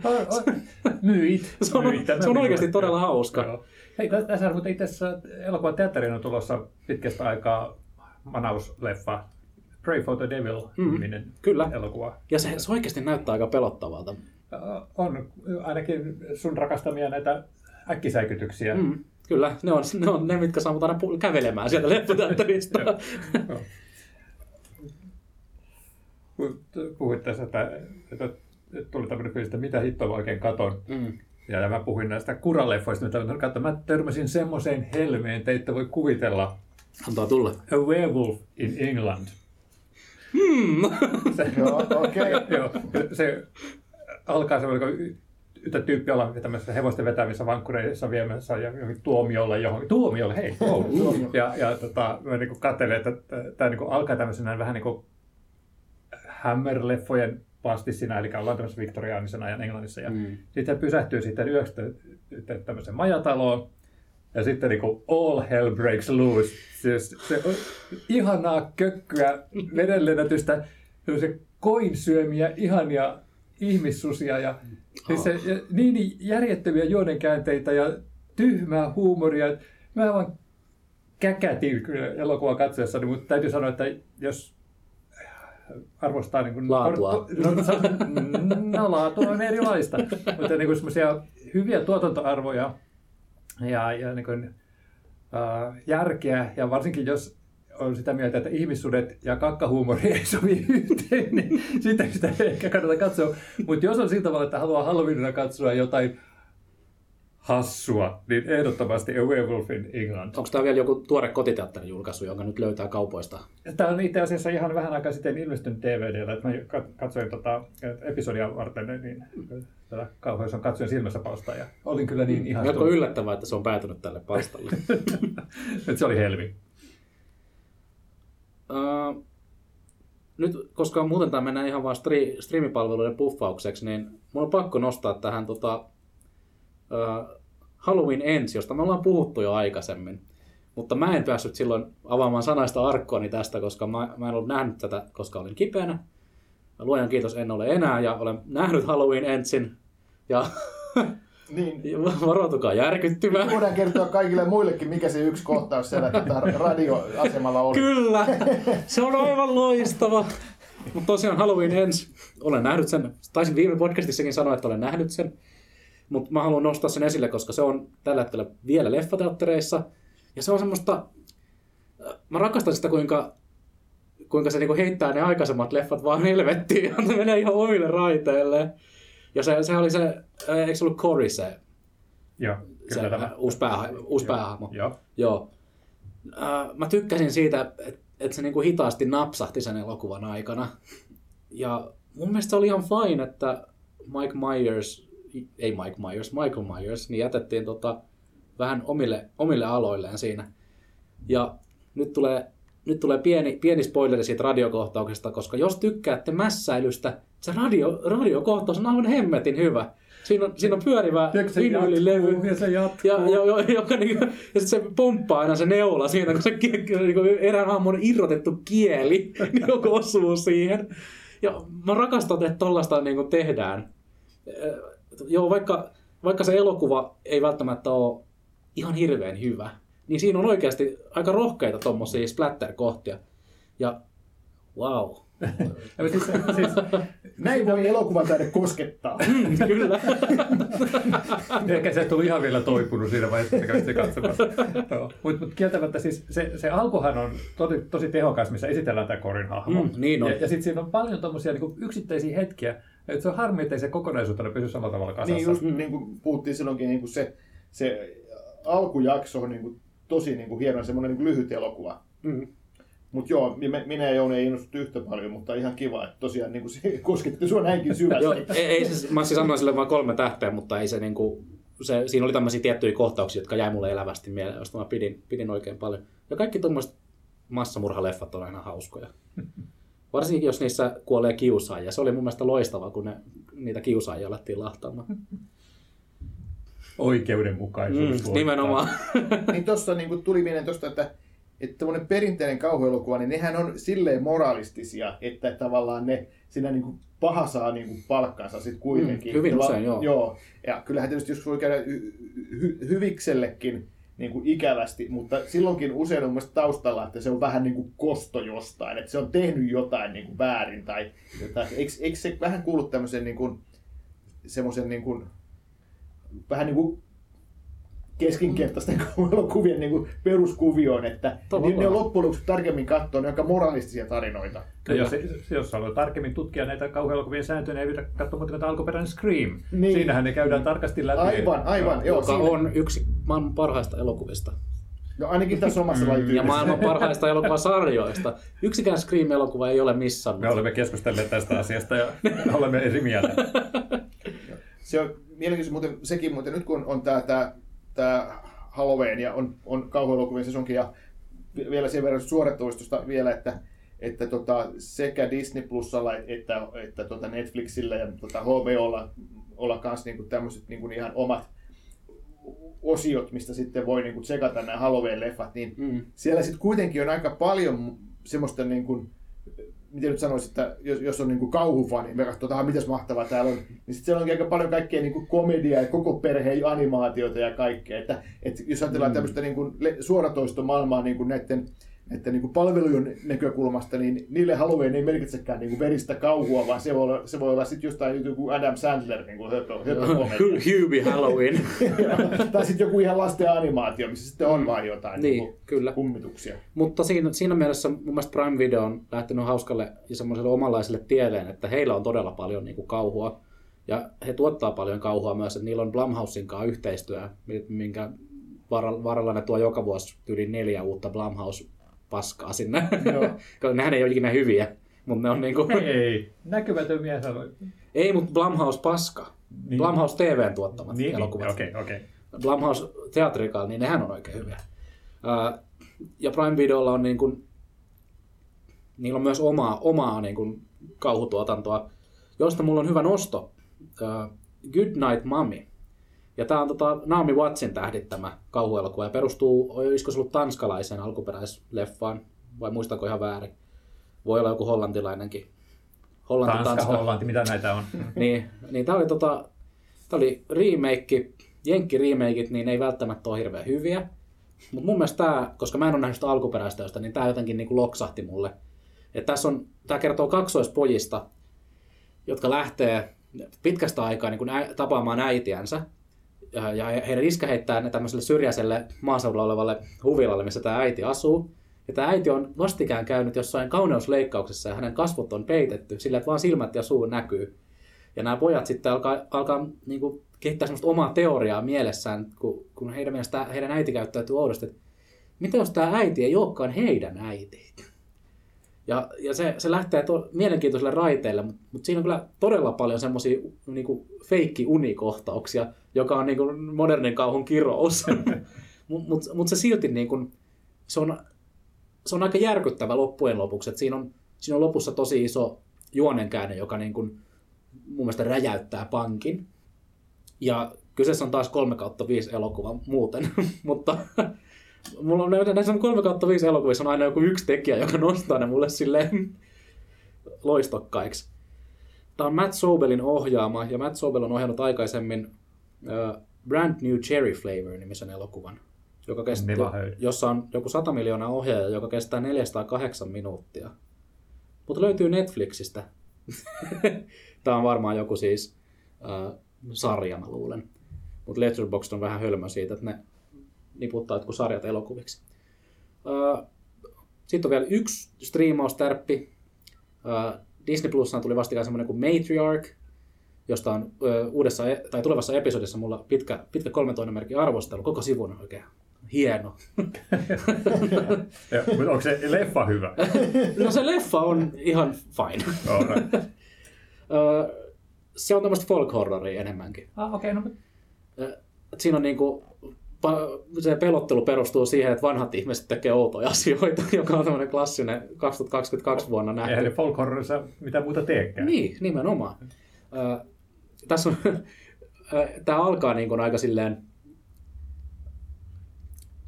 Myit. Se on, Myit. Se on oikeasti todella hauska. Joo. Hei, tä- tässä on itse asiassa elokuvan teatteriin on tulossa pitkästä aikaa manausleffa Pray for the Devil niminen kyllä. elokuva. Ja se, se oikeasti näyttää aika pelottavalta. On ainakin sun rakastamia näitä äkkisäikytyksiä. Mm, kyllä, ne on, ne on ne, mitkä saa mut aina kävelemään sieltä. Kun Puhuit tässä, että, että tuli tämmöinen fiilis, että mitä hittoa oikein katon. mm. Ja, mä puhuin näistä kuraleffoista, mitä mä katsoin. Mä törmäsin semmoiseen helmeen, te ette voi kuvitella. Antaa tulla. A Werewolf in England. Joo, okei. [LAUGHS] Joo, se alkaa semmoinen, kun yhtä tyyppi olla tämmöisessä hevosten vetävissä vankkureissa viemässä ja johonkin tuomiolle johonkin. Tuomiolle, hei! Wow. Tuomio. Ja, ja tota, mä niin katselen, että tämä niin alkaa tämmöisenä vähän niin kuin Hammer-leffojen pastissina, eli ollaan tämmöisessä viktoriaanisen ajan Englannissa. Ja Mm. sitten pysähtyy sitten t- tämmöiseen majataloon, ja sitten niin kuin all hell breaks loose. Siis se on ihanaa kökkyä, vedenlennätystä, koin syömiä, ihania ihmissusia ja, siis se, ja niin järjettömiä juonenkäänteitä ja tyhmää huumoria. Mä vaan käkätin kyllä elokuvan katsoessa, mutta täytyy sanoa, että jos arvostaa niin kuin, Laatua. No, se- no, laatua on erilaista, mutta niin kuin semmoisia hyviä tuotantoarvoja ja, ja niin kuin, äh, järkeä, ja varsinkin jos on sitä mieltä, että ihmissudet ja kakkahuumori ei sovi yhteen, niin sitä, sitä ei ehkä kannata katsoa. Mutta jos on sillä tavalla, että haluaa Halloweenina katsoa jotain hassua, niin ehdottomasti A Werewolf in England. Onko tämä vielä joku tuore kotiteatterin julkaisu, jonka nyt löytää kaupoista? Tämä on itse asiassa ihan vähän aikaa sitten ilmestynyt DVDllä, että mä kat- katsoin tota episodia varten, niin tätä kauheus on katsojen silmässä palsta ja olin kyllä niin Melko ihastunut, yllättävää, että se on päätynyt tälle palstalle. [LAUGHS] että se oli helmi. Uh, nyt, koska muuten tämä mennään ihan vaan stri- striimipalveluiden puffaukseksi, niin mun on pakko nostaa tähän tota, Halloween Ends, josta me ollaan puhuttu jo aikaisemmin. Mutta mä en päässyt silloin avaamaan sanaista arkkoani tästä, koska mä, mä en ollut nähnyt tätä, koska olin kipeänä. Luojan kiitos, en ole enää, ja olen nähnyt Halloween Endsin, ja [LAUGHS] Niin. varoitukaa järkyttymään. Voidaan kertoa kaikille muillekin, mikä se yksi kohtaus siellä tota, radioasemalla oli. Kyllä, se on aivan loistava. Mutta tosiaan Halloween Ends, olen nähnyt sen, taisin viime podcastissakin sanoa, että olen nähnyt sen. Mutta mä haluan nostaa sen esille, koska se on tällä hetkellä vielä leffateattereissa. Ja se on semmoista, äh, mä rakastan sitä kuinka, kuinka se niinku heittää ne aikaisemmat leffat vaan helvettiin ja ne menee ihan omille raiteille. Ja se, se oli se, äh, eikö se ollut Cory se, Joo, se tämä. äh, uusi, pää, uusi päähahmo? Joo. Joo. Äh, mä tykkäsin siitä, että et se niinku hitaasti napsahti sen elokuvan aikana. Ja mun mielestä se oli ihan fine, että Mike Myers, ei Mike Myers, Michael Myers, niin jätettiin tota vähän omille, omille aloilleen siinä. Ja nyt tulee, nyt tulee pieni, pieni spoileri siitä radiokohtauksesta, koska jos tykkäätte mässäilystä, se radio, radiokohtaus on aivan hemmetin hyvä. Siinä on, siinä on pyörivä vinyylilevy. ja se jatkuu. Ja, ja, ja, joka, niin, ja se pomppaa aina se neula siinä, kun se niin kuin erään hahmon irrotettu kieli [LAUGHS] niin osuu siihen. Ja mä rakastan, että tollaista niin kuin tehdään. Joo, vaikka, vaikka se elokuva ei välttämättä ole ihan hirveän hyvä, niin siinä on oikeasti aika rohkeita tommosia splatter-kohtia. Ja Wow. [LAUGHS] Siis, siis, Näin voi elokuvataide koskettaa. Kyllä. [LAUGHS] Ehkä se et ollut ihan vielä toipunut siinä vaiheessa, kun kävit se katsomassa. [LAUGHS] Mutta mut kieltämättä siis se, se alkuhan on tosi, tosi tehokas, missä esitellään tämä Korin hahmo. Mm, niin on. Ja, ja sitten siinä on paljon tommosia niin yksittäisiä hetkiä, että se on harmi, että ei se kokonaisuutena pysy samalla tavalla kasassa. niin just niin kuin puhuttiin silloinkin, niin kuin se, se alkujakso on niin kuin tosi niin kuin hieno, semmoinen niin kuin lyhyt elokuva. Mm. Mutta joo, mi- minä ja Jouni ei innostuttu yhtä paljon, mutta ihan kiva, että tosiaan niin kuin se [LAUGHS] kosketti sua näinkin syvästi. Joo, ei, ei se, Massi sanoi sille vain kolme tähteä, mutta ei se niinku, se, siinä oli tämmöisiä tiettyjä kohtauksia, jotka jäi mulle elävästi mieleen, josta mä pidin, pidin oikein paljon. Ja kaikki tuommoiset massamurhaleffat on aina hauskoja. [LAUGHS] Varsinkin jos niissä kuolee kiusaajia. Se oli mun mielestä loistavaa, kun ne, niitä kiusaajia alettiin lahtaamaan. [LAUGHS] Oikeudenmukaisuus. Mm, nimenomaan. [LAUGHS] niin tuossa niin tuli mieleen tuosta, että että tämmöinen perinteinen kauhuelokuva, niin nehän on silleen moralistisia, että tavallaan ne siinä niin kuin paha saa niin kuin palkkansa sitten kuitenkin. Mm, hyvin Ja va- usein, joo. joo. Ja kyllähän tietysti jos voi käydä hy- hy- hyviksellekin niin kuin ikävästi, mutta silloinkin usein on mielestäni taustalla, että se on vähän niin kuin kosto jostain, että se on tehnyt jotain niin kuin väärin tai jotain. Eikö, eikö se vähän kuulu tämmöisen niin kuin, semmoisen niin kuin, vähän niin kuin keskinkertaisten [LAUGHS] elokuvien niin kuin peruskuvioon, että ne, Tavallaan. ne on loppujen lopuksi tarkemmin katsoa, ne on aika moralistisia tarinoita. Ja jos, jos haluaa tarkemmin tutkia näitä kauhuelokuvien sääntöjä, niin ei pidä katsoa tämä alkuperäinen Scream. Niin. Siinähän ne käydään tarkasti läpi. Aivan, aivan. Joo, joka siinä, on yksi maailman parhaista elokuvista. no ainakin tässä omassa Mm, Ja lajityylissä. maailman parhaista elokuvasarjoista. Yksikään Scream-elokuva ei ole missannut. Me olemme keskustelleet tästä asiasta ja olemme eri mieltä. [LAUGHS] Se on mielenkiintoista muuten sekin, mutta nyt kun on tämä tää, tää Halloween ja on, on kauhuelokuvien sesonkin ja vi- vielä sen verran suoratoistosta vielä, että, että tota, sekä Disney Plusalla että, että tota Netflixillä ja tota HBOlla olla kans niinku tämmöiset niinku ihan omat osiot, mistä sitten voi niinku tsekata nämä Halloween-leffat, niin Mm. siellä sitten kuitenkin on aika paljon semmoista niin kuin, miten nyt sanoisin, että jos, jos on niin kuin kauhufani verrattuna tähän, mitäs mahtavaa täällä on, niin sitten siellä onkin aika paljon kaikkea niin kuin komediaa ja koko perheen animaatioita ja kaikkea. Että, että jos ajatellaan mm. tämmöistä niin kuin suoratoistomaailmaa niin kuin näiden, näiden niin kuin palvelujen näkökulmasta, niin niille Halloween ei merkitsekään niin kuin veristä kauhua, vaan se voi olla, se voi olla sitten jostain joku Adam Sandler niin kuin höpö, höpökomedia. Hubie Halloween. [LAUGHS] tai sitten joku ihan lasten animaatio, missä sitten on vaan jotain Niin, niin kuin kyllä. kummituksia. Mutta siinä, siinä mielessä mun mielestä Prime Video on lähtenyt hauskalle ja semmoiselle omanlaiselle tieteen, että heillä on todella paljon niin kuin kauhua. Ja he tuottaa paljon kauhua myös, että niillä on Blumhousin kanssa yhteistyö, minkä varalla, ne tuo joka vuosi yli neljä uutta Blumhouse-paskaa sinne. Joo. [LAUGHS] Nehän ei ole ikinä hyviä, mutta ne on niinku... Ei, näkymätön mies sanoi. ei, mutta Blumhouse-paska. Niin. Blumhouse TVn tuottamat Niin, elokuvat. okei, okei. Blumhouse Theatrical, niin nehän on oikein hyviä. Ja Prime Videolla on niin kuin, niillä on myös omaa, omaa niin kuin kauhutuotantoa, josta mulla on hyvä nosto. Good Night Mommy. Ja tämä on tota Naomi Wattsin tähdittämä kauhuelokuva ja perustuu, olisiko se ollut tanskalaisen alkuperäisleffaan, vai muistanko ihan väärin. Voi olla joku hollantilainenkin. Hollanti, Tanska, Hollanti, mitä näitä on? [LAUGHS] niin, niin tämä oli, tota, tää oli remake, jenkki remakeit, niin ei välttämättä ole hirveän hyviä. Mutta mun mielestä tämä, koska mä en ole nähnyt sitä alkuperäistä niin tämä jotenkin niinku loksahti mulle. Et tässä on, tämä kertoo kaksoispojista, jotka lähtee pitkästä aikaa niin ä, tapaamaan äitiänsä. Ja, heidän iskä heittää ne tämmöiselle syrjäiselle maaseudulla olevalle huvilalle, missä tämä äiti asuu. Ja tämä äiti on vastikään käynyt jossain kauneusleikkauksessa ja hänen kasvot on peitetty sillä, että vaan silmät ja suu näkyy. Ja nämä pojat sitten alkaa, alkaa niin kuin, kehittää semmoista omaa teoriaa mielessään, kun, kun heidän mielestä heidän äiti käyttäytyy oudosti, että mitä jos tämä äiti ei olekaan heidän äiti? Ja, ja se, se lähtee to, mielenkiintoiselle raiteille, mutta mut siinä on kyllä todella paljon semmoisia niinku, feikki-unikohtauksia, joka on niinku, modernin kauhun kirous. [LAUGHS] mutta mut, mut se silti niinku, se, on, se on aika järkyttävä loppujen lopuksi. Et siinä, on, siinä on lopussa tosi iso juonenkäänne, joka niinku, mun mielestä räjäyttää pankin. Ja kyseessä on taas 3 kautta 5 elokuva muuten, [LAUGHS] mutta mulla on näissä 3 kautta 5 elokuvissa on aina joku yksi tekijä, joka nostaa ne mulle silleen loistokkaiksi. Tämä on Matt Sobelin ohjaama, ja Matt Sobel on ohjannut aikaisemmin uh, Brand New Cherry Flavor nimisen elokuvan, joka kestää, jossa on joku 100 miljoonaa ohjaaja, joka kestää 408 minuuttia. Mutta löytyy Netflixistä. [LAUGHS] Tämä on varmaan joku siis äh, sarja, mä luulen. Mutta Letterboxd on vähän hölmö siitä, että ne niputtaa jotkut sarjat elokuviksi. Äh, sitten on vielä yksi striimaustärppi. Äh, Disney Plusaan tuli vastikään semmoinen kuin Matriarch, josta on ö, uudessa, e- tai tulevassa episodissa mulla pitkä, pitkä kolmen merkki arvostelu. Koko sivun on oikein hieno. Ja, mutta onko se leffa hyvä? [LAUGHS] No se leffa on ihan fine. Se on tämmöistä folk horroria enemmänkin. Ah, okei, okay, no Siinä on niinku, se pelottelu perustuu siihen, että vanhat ihmiset tekee outoja asioita, [LAUGHS] joka on tämmöinen klassinen 2022 vuonna nähty. eihän ne folk horrorissa mitään muuta teekään. Niin, nimenomaan. Ö, tässä on, tämä alkaa niin kuin aika silleen,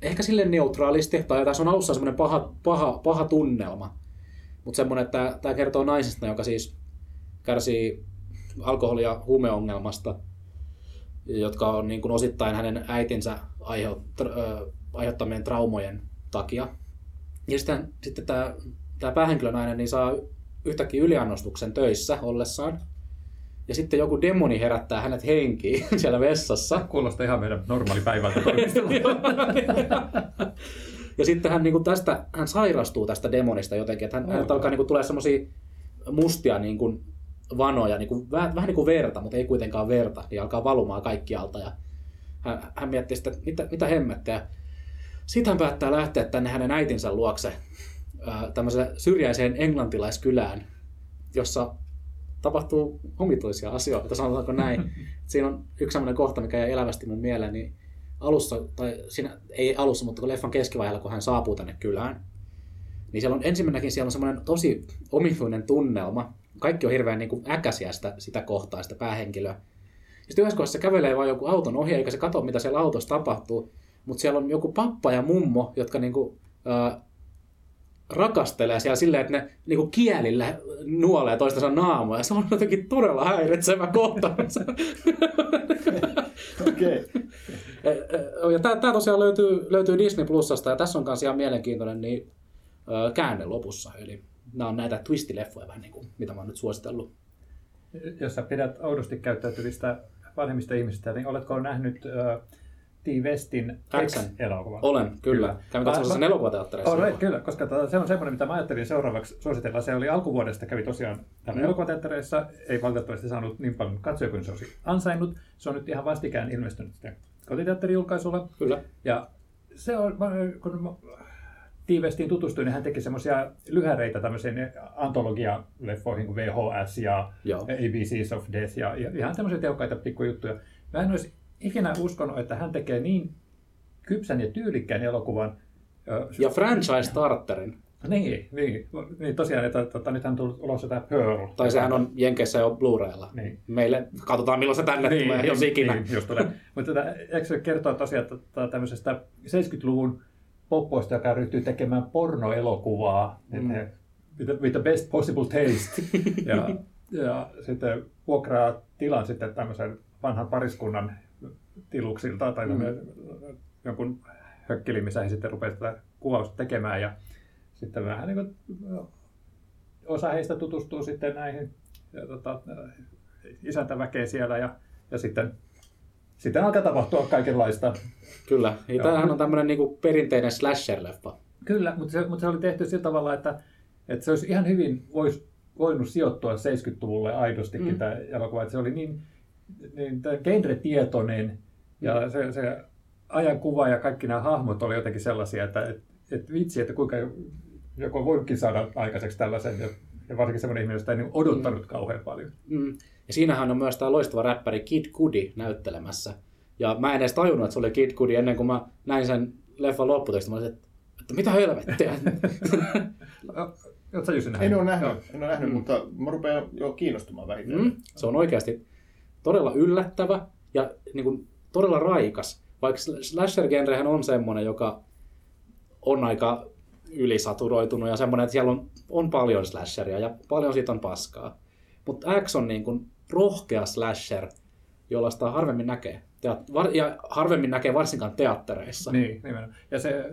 ehkä silleen neutraalisti, tai tässä on alussa semmoinen paha, paha, paha tunnelma, mutta semmoinen, että tämä kertoo naisesta, joka siis kärsii alkoholi- ja huumeongelmasta, jotka on niin kuin osittain hänen äitinsä aiheut, aiheuttamien traumojen takia. Ja sitten, sitten tämä, tämä päähenkilönainen niin saa yhtäkkiä yliannostuksen töissä ollessaan. Ja sitten joku demoni herättää hänet henkiin [LAUGHS] siellä vessassa. Kuulostaa ihan meidän normaali päivältä [LAUGHS] ja sitten hän, niin kuin tästä, hän sairastuu tästä demonista jotenkin, että hän, Oh. häneltä alkaa niin kuin, tulee semmoisia mustia niin kuin, vanoja, niin kuin, vähän, vähän niin kuin verta, mutta ei kuitenkaan verta, niin alkaa valumaan kaikkialta. Ja hän, hän miettii sitten, että mitä, mitä hemmettä. Sitten hän päättää lähteä tänne hänen äitinsä luokse tämmöiseen syrjäiseen englantilaiskylään, jossa tapahtuu omituisia asioita, sanotaanko näin. [LAUGHS] Siinä on yksi sellainen kohta, mikä jäi elävästi mun mieleen, niin alussa, tai siinä, ei alussa, mutta kun leffan keskivaiheella, kun hän saapuu tänne kylään, niin siellä on ensimmäinenkin siellä on semmoinen tosi omituinen tunnelma. Kaikki on hirveän niin kuin äkäisiä sitä, sitä kohtaa, sitä päähenkilöä. Sitten yhdessä kohdassa se kävelee vaan joku auton ohi, eikä se katso, mitä siellä autossa tapahtuu. Mutta siellä on joku pappa ja mummo, jotka niinku, ää, rakastelee siellä silleen, että ne niinku kielillä nuolee toistensa naamoja. Se on jotenkin todella häiritsevä kohtaus. [LAUGHS] Okei. ja tämä tosiaan löytyy, löytyy Disney Plusasta ja tässä on myös ihan mielenkiintoinen niin, ö, käänne lopussa. Eli nämä on näitä twistileffoja vähän niin kuin, mitä mä oon nyt suositellut. Jos sä pidät oudosti käyttäytyvistä vanhemmista ihmisistä, niin oletko nähnyt äh, T. Westin Xn. X-elokuvan? Olen, kyllä. Kävin katsomassa sen elokuvateatterissa. Right, kyllä, koska tota, se on semmoinen, mitä mä ajattelin seuraavaksi suositella. Se oli alkuvuodesta, kävi tosiaan täällä Mm. elokuvateattereissa, ei valitettavasti saanut niin paljon katsojia kuin se olisi ansainnut. Se on nyt ihan vastikään ilmestynyt sitten kotiteatterijulkaisulla. Kyllä. Ja se on, kun mä tiivestiin tutustuin, niin hän teki semmoisia lyhäreitä tämmöisiin antologia-leffoihin kuin VHS ja Joo. ABCs of Death ja, ja ihan tämmöisiä tehokkaita pikkujuttuja. Mä en olisi ikinä uskonut, että hän tekee niin kypsän ja tyylikkään elokuvan. Ja franchise starterin. Niin, niin, niin tosiaan, että tota, nythän on tullut ulos tämä Pearl. Tai sehän on Jenkeissä jo Blu-raylla. Niin. Meille, katsotaan milloin se tänne niin, tulee, jos ikinä. Niin, just tulee. Mutta tätä, eikö se kertoo tosiaan tota, tämmöisestä 70-luvun poppoista, joka ryhtyy tekemään pornoelokuvaa Mm. mm. with, the, with the best possible taste. [LAUGHS] ja, ja sitten vuokraa tilan sitten tämmöisen vanhan pariskunnan tiluksilta tai Mm. mm. jonkun hökkelin, missä he sitten rupeavat tätä kuvausta tekemään. Ja sitten vähän niin kuin, osa heistä tutustuu sitten näihin ja, tota, isäntäväkeen siellä ja, ja sitten, sitten alkaa tapahtua kaikenlaista. Kyllä. Ja tämähän on tämmöinen niinku perinteinen slasher-leffa. Kyllä, mutta se, mutta se oli tehty sillä tavalla, että, että se olisi ihan hyvin vois, voinut sijoittua 70-luvulle aidostikin Mm. mm. tämä elokuva. Että se oli niin, niin genre-tietoinen ja Mm. se, se ajankuva ja kaikki nämä hahmot oli jotenkin sellaisia, että et, et vitsi, että kuinka joku on voinutkin saada aikaiseksi tällaisen. Ja, varsinkin semmoinen ihminen, josta ei niin odottanut kauhean paljon. Mm. Ja siinähän on myös tämä loistava räppäri Kid Cudi näyttelemässä. Ja mä en edes tajunnut, että se oli Kid Cudi ennen kuin mä näin sen leffan lopputekstin. Mä olisin, että, että mitä helvettiä. [LAUGHS] Oletko Jussi nähnyt? En ole nähnyt, Joo. en ole nähnyt Mm. mutta mä rupean jo kiinnostumaan vähitellen. mm. Se on oikeasti todella yllättävä ja niin kuin, todella raikas. Vaikka slasher-genrehän on semmoinen, joka on aika ylisaturoitunut ja semmoinen, että siellä on, on paljon slasheria ja paljon siitä on paskaa. Mutta X on niin kuin rohkea slasher, jollaista harvemmin näkee. Teat- var- ja harvemmin näkee varsinkaan teattereissa. Niin, nimenomaan. Ja se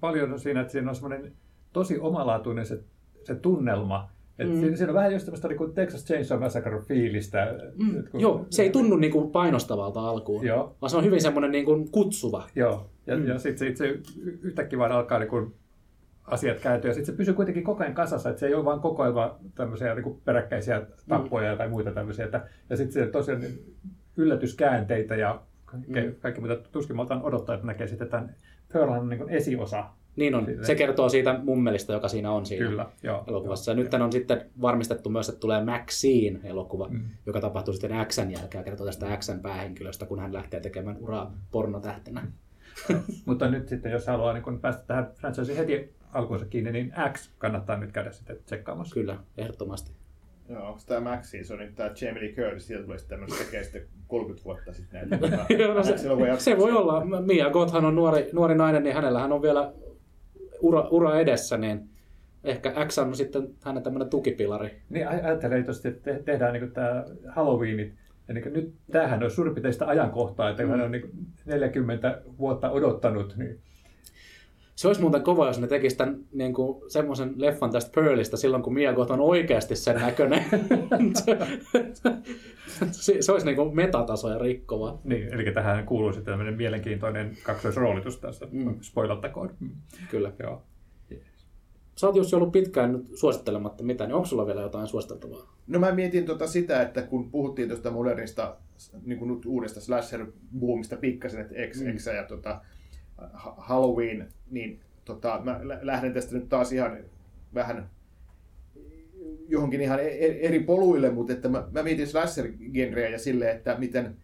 paljon on siinä, että siinä on semmoinen tosi omalaatuinen se, se tunnelma. Et mm. siinä, siinä, on vähän just tämmöistä niin Texas Chainsaw Massacre fiilistä. Mm. Kun, Joo, se ei tunnu niin kuin painostavalta alkuun, Joo. vaan se on hyvin semmoinen niin kuin kutsuva. Joo, ja, mm. ja sitten sit se yhtäkkiä vaan alkaa niin kuin asiat ja sitten se pysyy kuitenkin koko ajan kasassa, että se ei ole vain koko ajan tämmöisiä niin peräkkäisiä tappoja mm. tai muita tämmöisiä. Että, ja sitten se tosiaan yllätyskäänteitä ja kaikki, mm. kaikki mitä tuskin maltaan odottaa, että näkee sitten tämän Pearlhan niin esiosa niin on. Se kertoo siitä mummelista, joka siinä on siinä Kyllä, joo, elokuvassa. Ja nyt on sitten varmistettu myös, että tulee Maxine elokuva, mm. joka tapahtuu sitten Xn jälkeen kertoo tästä Xn päähenkilöstä, kun hän lähtee tekemään uraa pornotähtenä. [LAUGHS] Mutta nyt sitten, jos haluaa niin päästä tähän franchiseen heti alkuunsa kiinni, niin X kannattaa nyt käydä sitten tsekkaamassa. Kyllä, ehdottomasti. Joo, onko tämä Maxi, se on nyt tämä Jamie Lee Curtis, sieltä tulee sitten tämmöinen, tekee sitten 30 vuotta sitten näitä. [LAUGHS] Joo, no se, se, voi olla. Mia Gothhan on nuori, nuori nainen, niin hänellähän on vielä ura, ura edessä, niin ehkä X on sitten hänen tämmöinen tukipilari. Niin ajattelee että te, tehdään niin tämä Halloweenit, ja niin nyt tämähän on suurin piirtein sitä ajankohtaa, että mm. hän on niin 40 vuotta odottanut, niin se olisi muuten kova, jos ne tekisi tämän niin kuin, semmoisen leffan tästä Pearlista silloin, kun Mia Goth on oikeasti sen näköinen. [LAUGHS] se, se, olisi niin kuin metatasoja rikkova. Niin, eli tähän kuuluu sitten tämmöinen mielenkiintoinen kaksoisroolitus tässä, mm. spoilattakoon. Mm. Kyllä. Joo. Sä oot Jussi ollut pitkään nyt suosittelematta mitään, niin onko sulla vielä jotain suositeltavaa? No mä mietin tota sitä, että kun puhuttiin tuosta modernista, niin kuin nyt uudesta slasher-boomista pikkasen, että X, mm. X ja tota, Halloween, niin tota, mä lähden tästä nyt taas ihan vähän johonkin ihan e-, e-, eri poluille, mutta että mä, mä mietin slasher-genreä ja silleen, että miten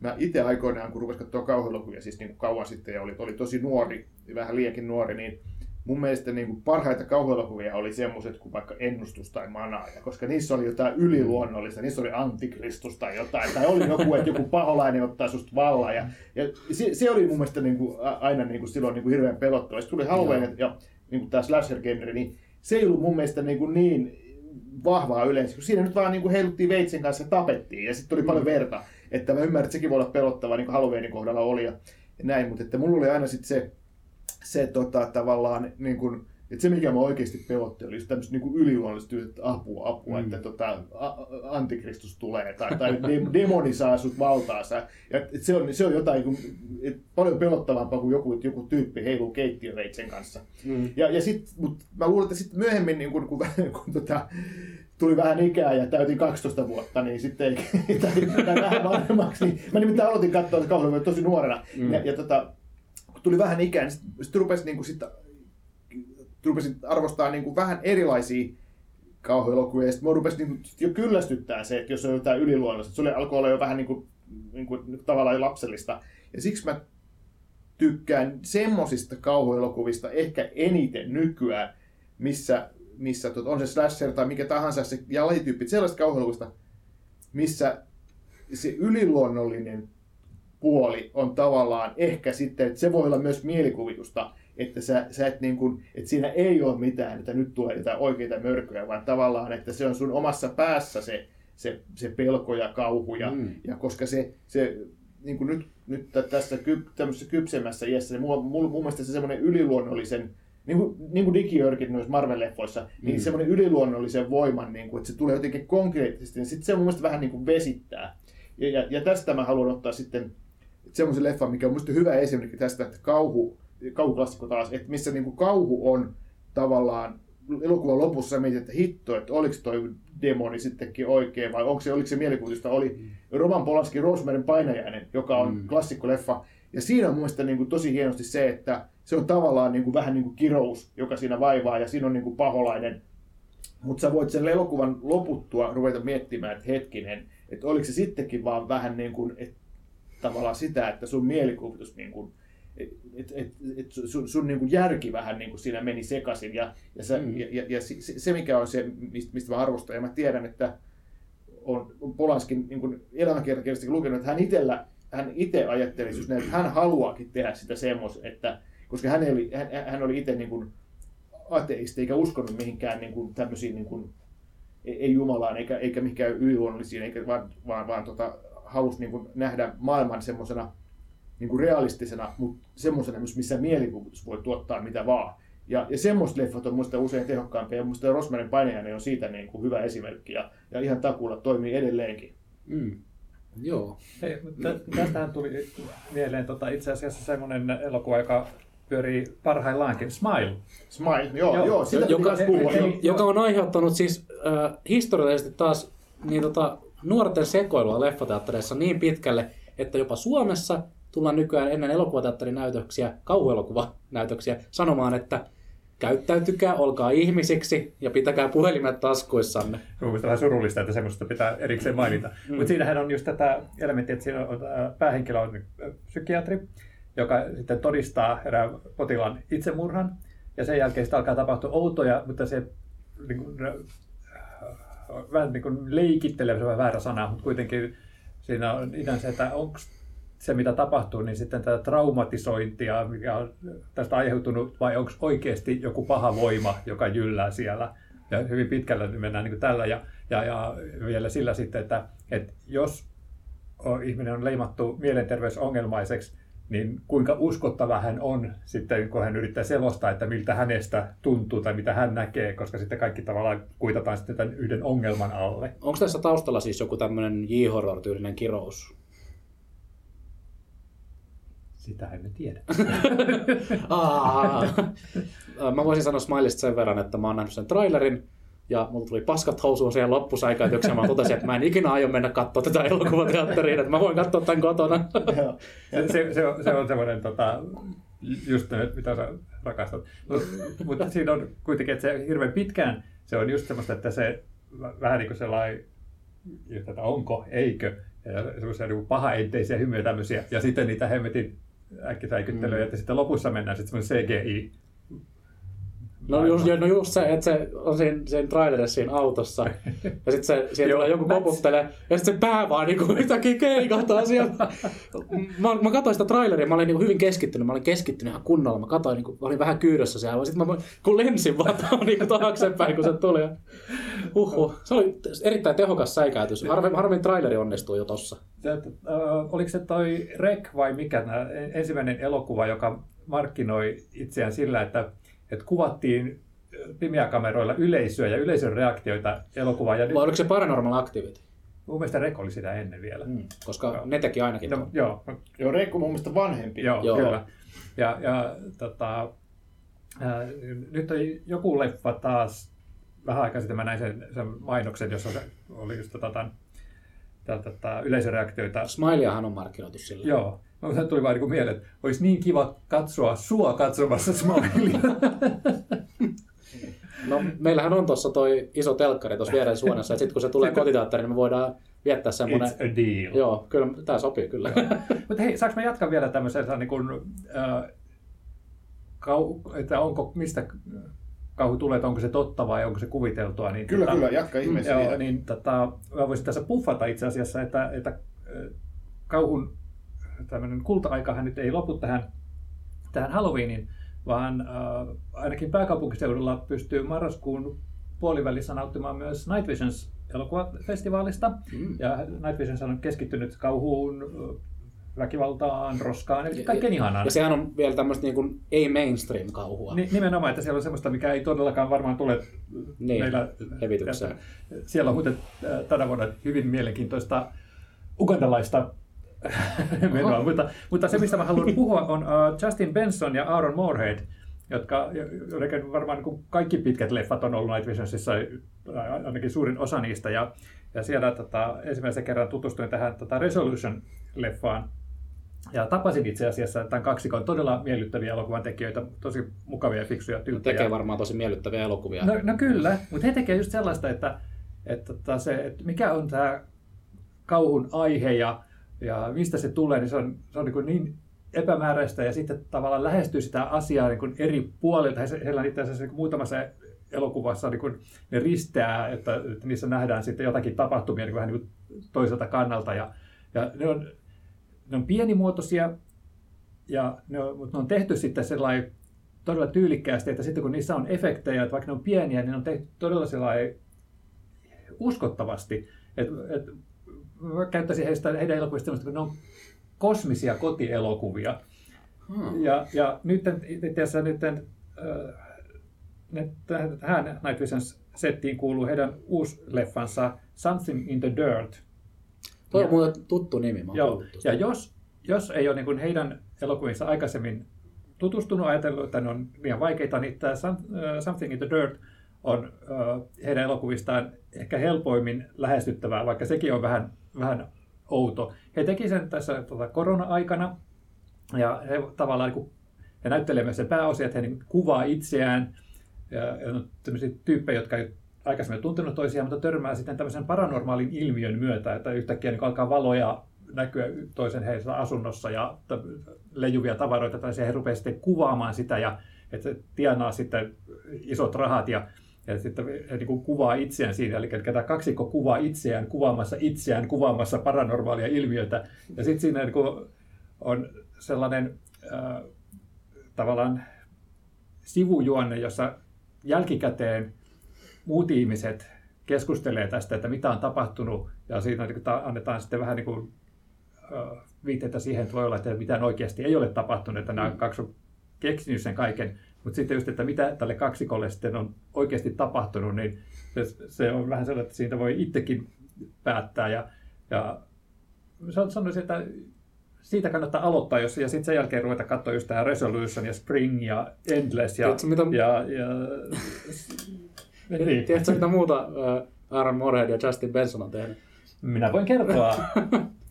mä itse aikoinaan, kun rupesin katsoa kauhuelokuvia, siis niin kauan sitten ja oli, oli tosi nuori, vähän liiankin nuori, niin mun mielestä niin kuin parhaita kauhuelokuvia oli semmoiset kuin vaikka Ennustus tai Manaaja, koska niissä oli jotain yliluonnollista, niissä oli antikristus tai jotain, tai oli joku, että joku paholainen ottaa susta vallan, ja, ja se, se, oli mun mielestä niin kuin, aina niin kuin silloin niin kuin hirveän pelottava. Sitten tuli Halloween ja, ja niin kuin tämä slasher-genre, niin se ei ollut mun mielestä niin, kuin niin vahvaa yleensä, kun siinä nyt vaan niin kuin heiluttiin veitsen kanssa ja tapettiin, ja sitten tuli mm. paljon verta, että mä ymmärrän, että sekin voi olla pelottavaa, niin kuin Halloweenin kohdalla oli, ja, ja näin, mutta että mulla oli aina sitten se, se tota, tavallaan, niin kuin, että se mikä mä oikeasti pelotti oli tämmöistä niin yliluonnollista että apua, apua, mm. että tota, antikristus tulee tai, tai demoni saa sut valtaansa. Ja, et se, on, se on jotain kun, et paljon pelottavampaa kuin joku, että joku tyyppi heiluu keittiöveitsen kanssa. Mm. Ja, ja sit, mut mä luulen, että sitten myöhemmin, niin kun, kun, kun, [LAUGHS] kun tota, tuli vähän ikää ja täytin 12 vuotta, niin sitten ei, [LAUGHS] tai, tai vähän vanhemmaksi, niin mä nimittäin aloitin katsoa kauhean tosi nuorena. Mm. Ja, ja tota, tuli vähän ikään, niin sitten sit rupesin, niin sit, rupesin arvostaa niin kuin, vähän erilaisia kauhuelokuvia, ja sitten mä rupesin niin kuin, jo kyllästyttää se, että jos on jotain yliluonnollista, se oli, alkoi olla jo vähän niin kuin, niin kuin, tavallaan lapsellista. Ja siksi mä tykkään semmosista kauhuelokuvista ehkä eniten nykyään, missä, missä tot, on se slasher tai mikä tahansa se ja lajityyppi, sellaista kauhuelokuvista, missä se yliluonnollinen puoli on tavallaan ehkä sitten, että se voi olla myös mielikuvitusta, että, sä, sä et niin kuin, että siinä ei ole mitään, että nyt tulee jotain oikeita mörköjä, vaan tavallaan, että se on sun omassa päässä se, se, se pelko ja kauhu. Ja, mm. ja koska se, se niin kuin nyt, nyt tässä ky, tämmöisessä kypsemmässä iässä, niin mun, mun, mun mielestä se semmoinen yliluonnollisen, niin kuin, niin kuin Digiörkin noissa Marvel-leffoissa, niin mm. niin semmoinen yliluonnollisen voiman, niin kuin, että se tulee jotenkin konkreettisesti, niin sitten se mun mielestä vähän niin kuin vesittää. Ja, ja, ja tästä mä haluan ottaa sitten semmoisen leffan, mikä on minusta hyvä esimerkki tästä, että kauhu, kauhuklassikko taas, että missä niin kuin kauhu on tavallaan elokuvan lopussa mietit, että hitto, että oliko toi demoni sittenkin oikein vai onko se, oliko se mielikuvitusta, oli mm. Roman Polanski Rosemarin painajainen, joka on mm. klassikkoleffa. Ja siinä on mielestäni niin kuin tosi hienosti se, että se on tavallaan niin kuin, vähän niin kuin kirous, joka siinä vaivaa ja siinä on niin kuin paholainen. Mutta sä voit sen elokuvan loputtua ruveta miettimään, että hetkinen, että oliko se sittenkin vaan vähän niin kuin, että tavallaan sitä, että sun mielikuvitus, niin kuin, et, et, et, sun, sun niin kuin järki vähän niin kuin siinä meni sekaisin. Ja, ja, sä, mm. ja, ja, ja se, se, mikä on se, mistä, mistä mä arvostan, ja mä tiedän, että on Polanskin niin elämänkirjakirjastakin lukenut, että hän itellä hän itse ajatteli just näin, että hän haluaakin tehdä sitä semmoista, että koska hän oli, hän, hän oli itse niin kuin ateisti eikä uskonut mihinkään niin kuin tämmöisiin niin kuin, ei Jumalaan eikä, eikä mihinkään yliluonnollisiin, eikä vaan, vaan, vaan tota, halusi niin kuin nähdä maailman semmoisena niin realistisena, mutta semmoisena, missä mielikuvitus voi tuottaa mitä vaan. Ja, ja semmoista leffat on muista usein tehokkaampia, ja muista Rosmarin Painejainen on siitä niin kuin hyvä esimerkki, ja, ja ihan takuulla toimii edelleenkin. Mm. Joo. Hei, mutta tästähän tuli mieleen tota, itse asiassa semmoinen elokuva, joka pyörii parhaillaankin, Smile. Smile, joo, Joo. joo, sitä joka, pitäisi puhua. ei- joka on aiheuttanut siis äh, historiallisesti taas niin tota, nuorten sekoilua leffateattereissa niin pitkälle, että jopa Suomessa tullaan nykyään ennen elokuvateatterin näytöksiä, kauhuelokuvanäytöksiä, sanomaan, että käyttäytykää, olkaa ihmisiksi ja pitäkää puhelimet taskuissanne. Mun mielestä vähän surullista, että semmoista pitää erikseen mainita. Mm. Mutta siinähän on just tätä elementtiä, että siinä on, äh, päähenkilö on psykiatri, joka sitten todistaa erään potilaan itsemurhan. Ja sen jälkeen sitten alkaa tapahtua outoja, mutta se niin kuin, vähän niin kuin leikittelee, se on väärä sana, mutta kuitenkin siinä on ihan se, että onko se, mitä tapahtuu, niin sitten tätä traumatisointia, mikä on tästä aiheutunut, vai onko oikeasti joku paha voima, joka jyllää siellä. Ja hyvin pitkälle mennään niin kuin tällä, ja, ja, ja vielä sillä sitten, että, että jos ihminen on leimattu mielenterveysongelmaiseksi, niin kuinka uskottava hän on sitten, kun hän yrittää selostaa, että miltä hänestä tuntuu tai mitä hän näkee, koska sitten kaikki tavallaan kuitataan sitten tämän yhden ongelman alle. Onko tässä taustalla siis joku tämmöinen J-horror-tyylinen kirous? Sitä emme tiedä. [LAUGHS] Mä voisin sanoa Smilesta sen verran, että mä oon nähnyt sen trailerin, ja mulla tuli paskat housuun siihen loppusäikäytykseen. Mä totesin, että mä en ikinä aio mennä katsoa tätä elokuvateatteriin, että mä voin katsoa tämän kotona. Joo. Se, se, se, on, se on semmoinen, tota, just ne, mitä sä rakastat. Mutta mut siinä on kuitenkin, että se hirveän pitkään, se on just semmoista, että se vä- vähän niin kuin sellainen, just, että onko, eikö, ja semmoisia niin pahaenteisiä hymyjä tämmöisiä, ja sitten niitä hemmetin äkkisäikyttelyjä, mm. ja sitten lopussa mennään sitten semmoinen CGI. No just, no just se, että se on siinä, siinä trailerissa siinä autossa, ja sitten se, [LAUGHS] siellä tulee joku koputtelee, ja sitten se pää vaan niinku yhtäkkiä keikahtaa sieltä. Mä, mä katsoin sitä traileria, mä olin niinku hyvin keskittynyt, mä olin keskittynyt ihan kunnolla, mä katsoin, niinku, mä olin vähän kyydössä siellä, sitten mä kun lensin vaan tuohon niinku taaksepäin, kun se tuli. ja Huhhuh. Se oli erittäin tehokas säikäytys. Harvin, harvin traileri onnistui jo tossa. Äh, oliko se toi Rek vai mikä nää, ensimmäinen elokuva, joka markkinoi itseään sillä, että, että kuvattiin pimeäkameroilla yleisöä ja yleisön reaktioita elokuvaan. Ja nyt, Vai oliko se Paranormal Activity? mun mielestä Rek oli sitä ennen vielä. Mm, koska Joo. ne teki ainakin. No, joo, Joo, Reikku on mun mielestä vanhempi. joo, Joo. kyllä. Ja, ja tota, ää, nyt on joku leffa taas, vähän aikaa sitten mä näin sen, sen mainoksen, jossa se oli just tota, tämän, tämän, tota, yleisöreaktioita Smileahan on markkinoitu sillä. Joo. Mä tuli vaan niin mieleen, että olisi niin kiva katsoa sua katsomassa Smilea. No, meillähän on tuossa toi iso telkkari tuossa vieressä suunnassa, että sitten kun se tulee kotiteatteriin, niin me voidaan viettää semmoinen... It's a deal. Joo, kyllä tämä sopii kyllä. Mutta hei, saanko mä jatkaa vielä tämmöisen, niin kuin, äh, kau, että onko, mistä kauhu tulee, että onko se totta vai onko se kuviteltua? Niin, Kyllä, tota, kyllä, jatka ihmeessä Joo, niin tota, mä voisin tässä puffata itse asiassa, että, että äh, kauhun tämmöinen kulta-aikahan nyt ei lopu tähän, tähän Halloweeniin, vaan äh, ainakin pääkaupunkiseudulla pystyy marraskuun puolivälissä nauttimaan myös Night Visions elokuvafestivaalista. Mm. Ja Night Visions on keskittynyt kauhuun, äh, väkivaltaan, roskaan, eli kaikkeen ihanaan. Ja sehän on vielä tämmöistä niin kuin ei-mainstream-kauhua. Ni- Nimenomaan, että siellä on semmoista, mikä ei todellakaan varmaan tule Niin, meillä levitykseen. Siellä on muuten äh, tänä vuonna hyvin mielenkiintoista ugandalaista [LAUGHS] menoa, mutta, mutta se, mistä mä haluan puhua, on uh, Justin Benson ja Aaron Moorhead, jotka varmaan niin kaikki pitkät leffat on ollut Night Visionsissa, ä- ainakin suurin osa niistä, ja, ja siellä tota, ensimmäisen kerran tutustuin tähän tota Resolution-leffaan, ja tapasin itse asiassa tämän kaksikon todella miellyttäviä elokuvan tekijöitä, tosi mukavia ja fiksuja tyyppejä. Tekee varmaan tosi miellyttäviä elokuvia. No, no kyllä, mutta he tekevät just sellaista, että, että, että, se, että mikä on tämä kauhun aihe ja, ja mistä se tulee, niin se on, se on niin, niin epämääräistä ja sitten tavallaan lähestyy sitä asiaa niin kuin eri puolilta. He- Heillä on itse asiassa niin muutamassa elokuvassa niin kuin ne risteää, että, että niissä nähdään sitten jotakin tapahtumia niin vähän niin kuin toiselta kannalta. Ja, ja ne, on, ne on pienimuotoisia, ja ne on, mutta ne on tehty sitten sellainen todella tyylikkäästi, että sitten kun niissä on efektejä, että vaikka ne on pieniä, niin ne on tehty todella sellainen uskottavasti. Että, että mä käyttäisin heistä, heidän elokuvista kun ne on kosmisia kotielokuvia. Hmm. Ja, ja nyt itse asiassa nyt, äh, tähän Night Vision settiin kuuluu heidän uusi leffansa Something in the Dirt. Toi on muuten tuttu nimi, mä Joo, ja jos, jos ei ole niin kuin heidän elokuvinsa aikaisemmin tutustunut, ajatellut, että ne on liian vaikeita, niin tämä Some- Something in the Dirt on heidän elokuvistaan ehkä helpoimmin lähestyttävää, vaikka sekin on vähän, vähän outo. He teki sen tässä tota, korona-aikana, ja he tavallaan niin he näyttelee myös sen pääosia, että he niin kuvaa itseään, ja, on tämmöisiä tyyppejä, jotka ei aikaisemmin tuntenut toisiaan, mutta törmää sitten tämmöisen paranormaalin ilmiön myötä, että yhtäkkiä niin alkaa valoja näkyä toisen heidän asunnossa ja leijuvia tavaroita, tai he rupeaa sitten kuvaamaan sitä, ja että se tienaa sitten isot rahat, ja, ja sitten he niin kuin kuvaa itseään siinä, eli tämä kaksikko kuvaa itseään kuvaamassa itseään, kuvaamassa paranormaalia ilmiötä, ja sitten siinä niin kuin on sellainen äh, tavallaan sivujuonne, jossa jälkikäteen muut ihmiset keskustelee tästä, että mitä on tapahtunut, ja siinä niin kuin ta- annetaan sitten vähän niin kuin, äh, viitteitä siihen, että voi olla, että mitään oikeasti ei ole tapahtunut, että nämä kaksi on keksinyt sen kaiken, mutta sitten just, että mitä tälle kaksikolle sitten on oikeasti tapahtunut, niin se, se on vähän sellainen, että siitä voi itsekin päättää, ja, ja san- sanoisin, että siitä kannattaa aloittaa, jos, ja sitten sen jälkeen ruveta katsoa just tämä Resolution ja Spring ja Endless ja, Tiedätkö, mitä- ja, ja [LAUGHS] niin. Tiedätkö, mitä muuta äh, Aaron Moorhead ja Justin Benson on tehnyt? Minä voin kertoa [LAUGHS]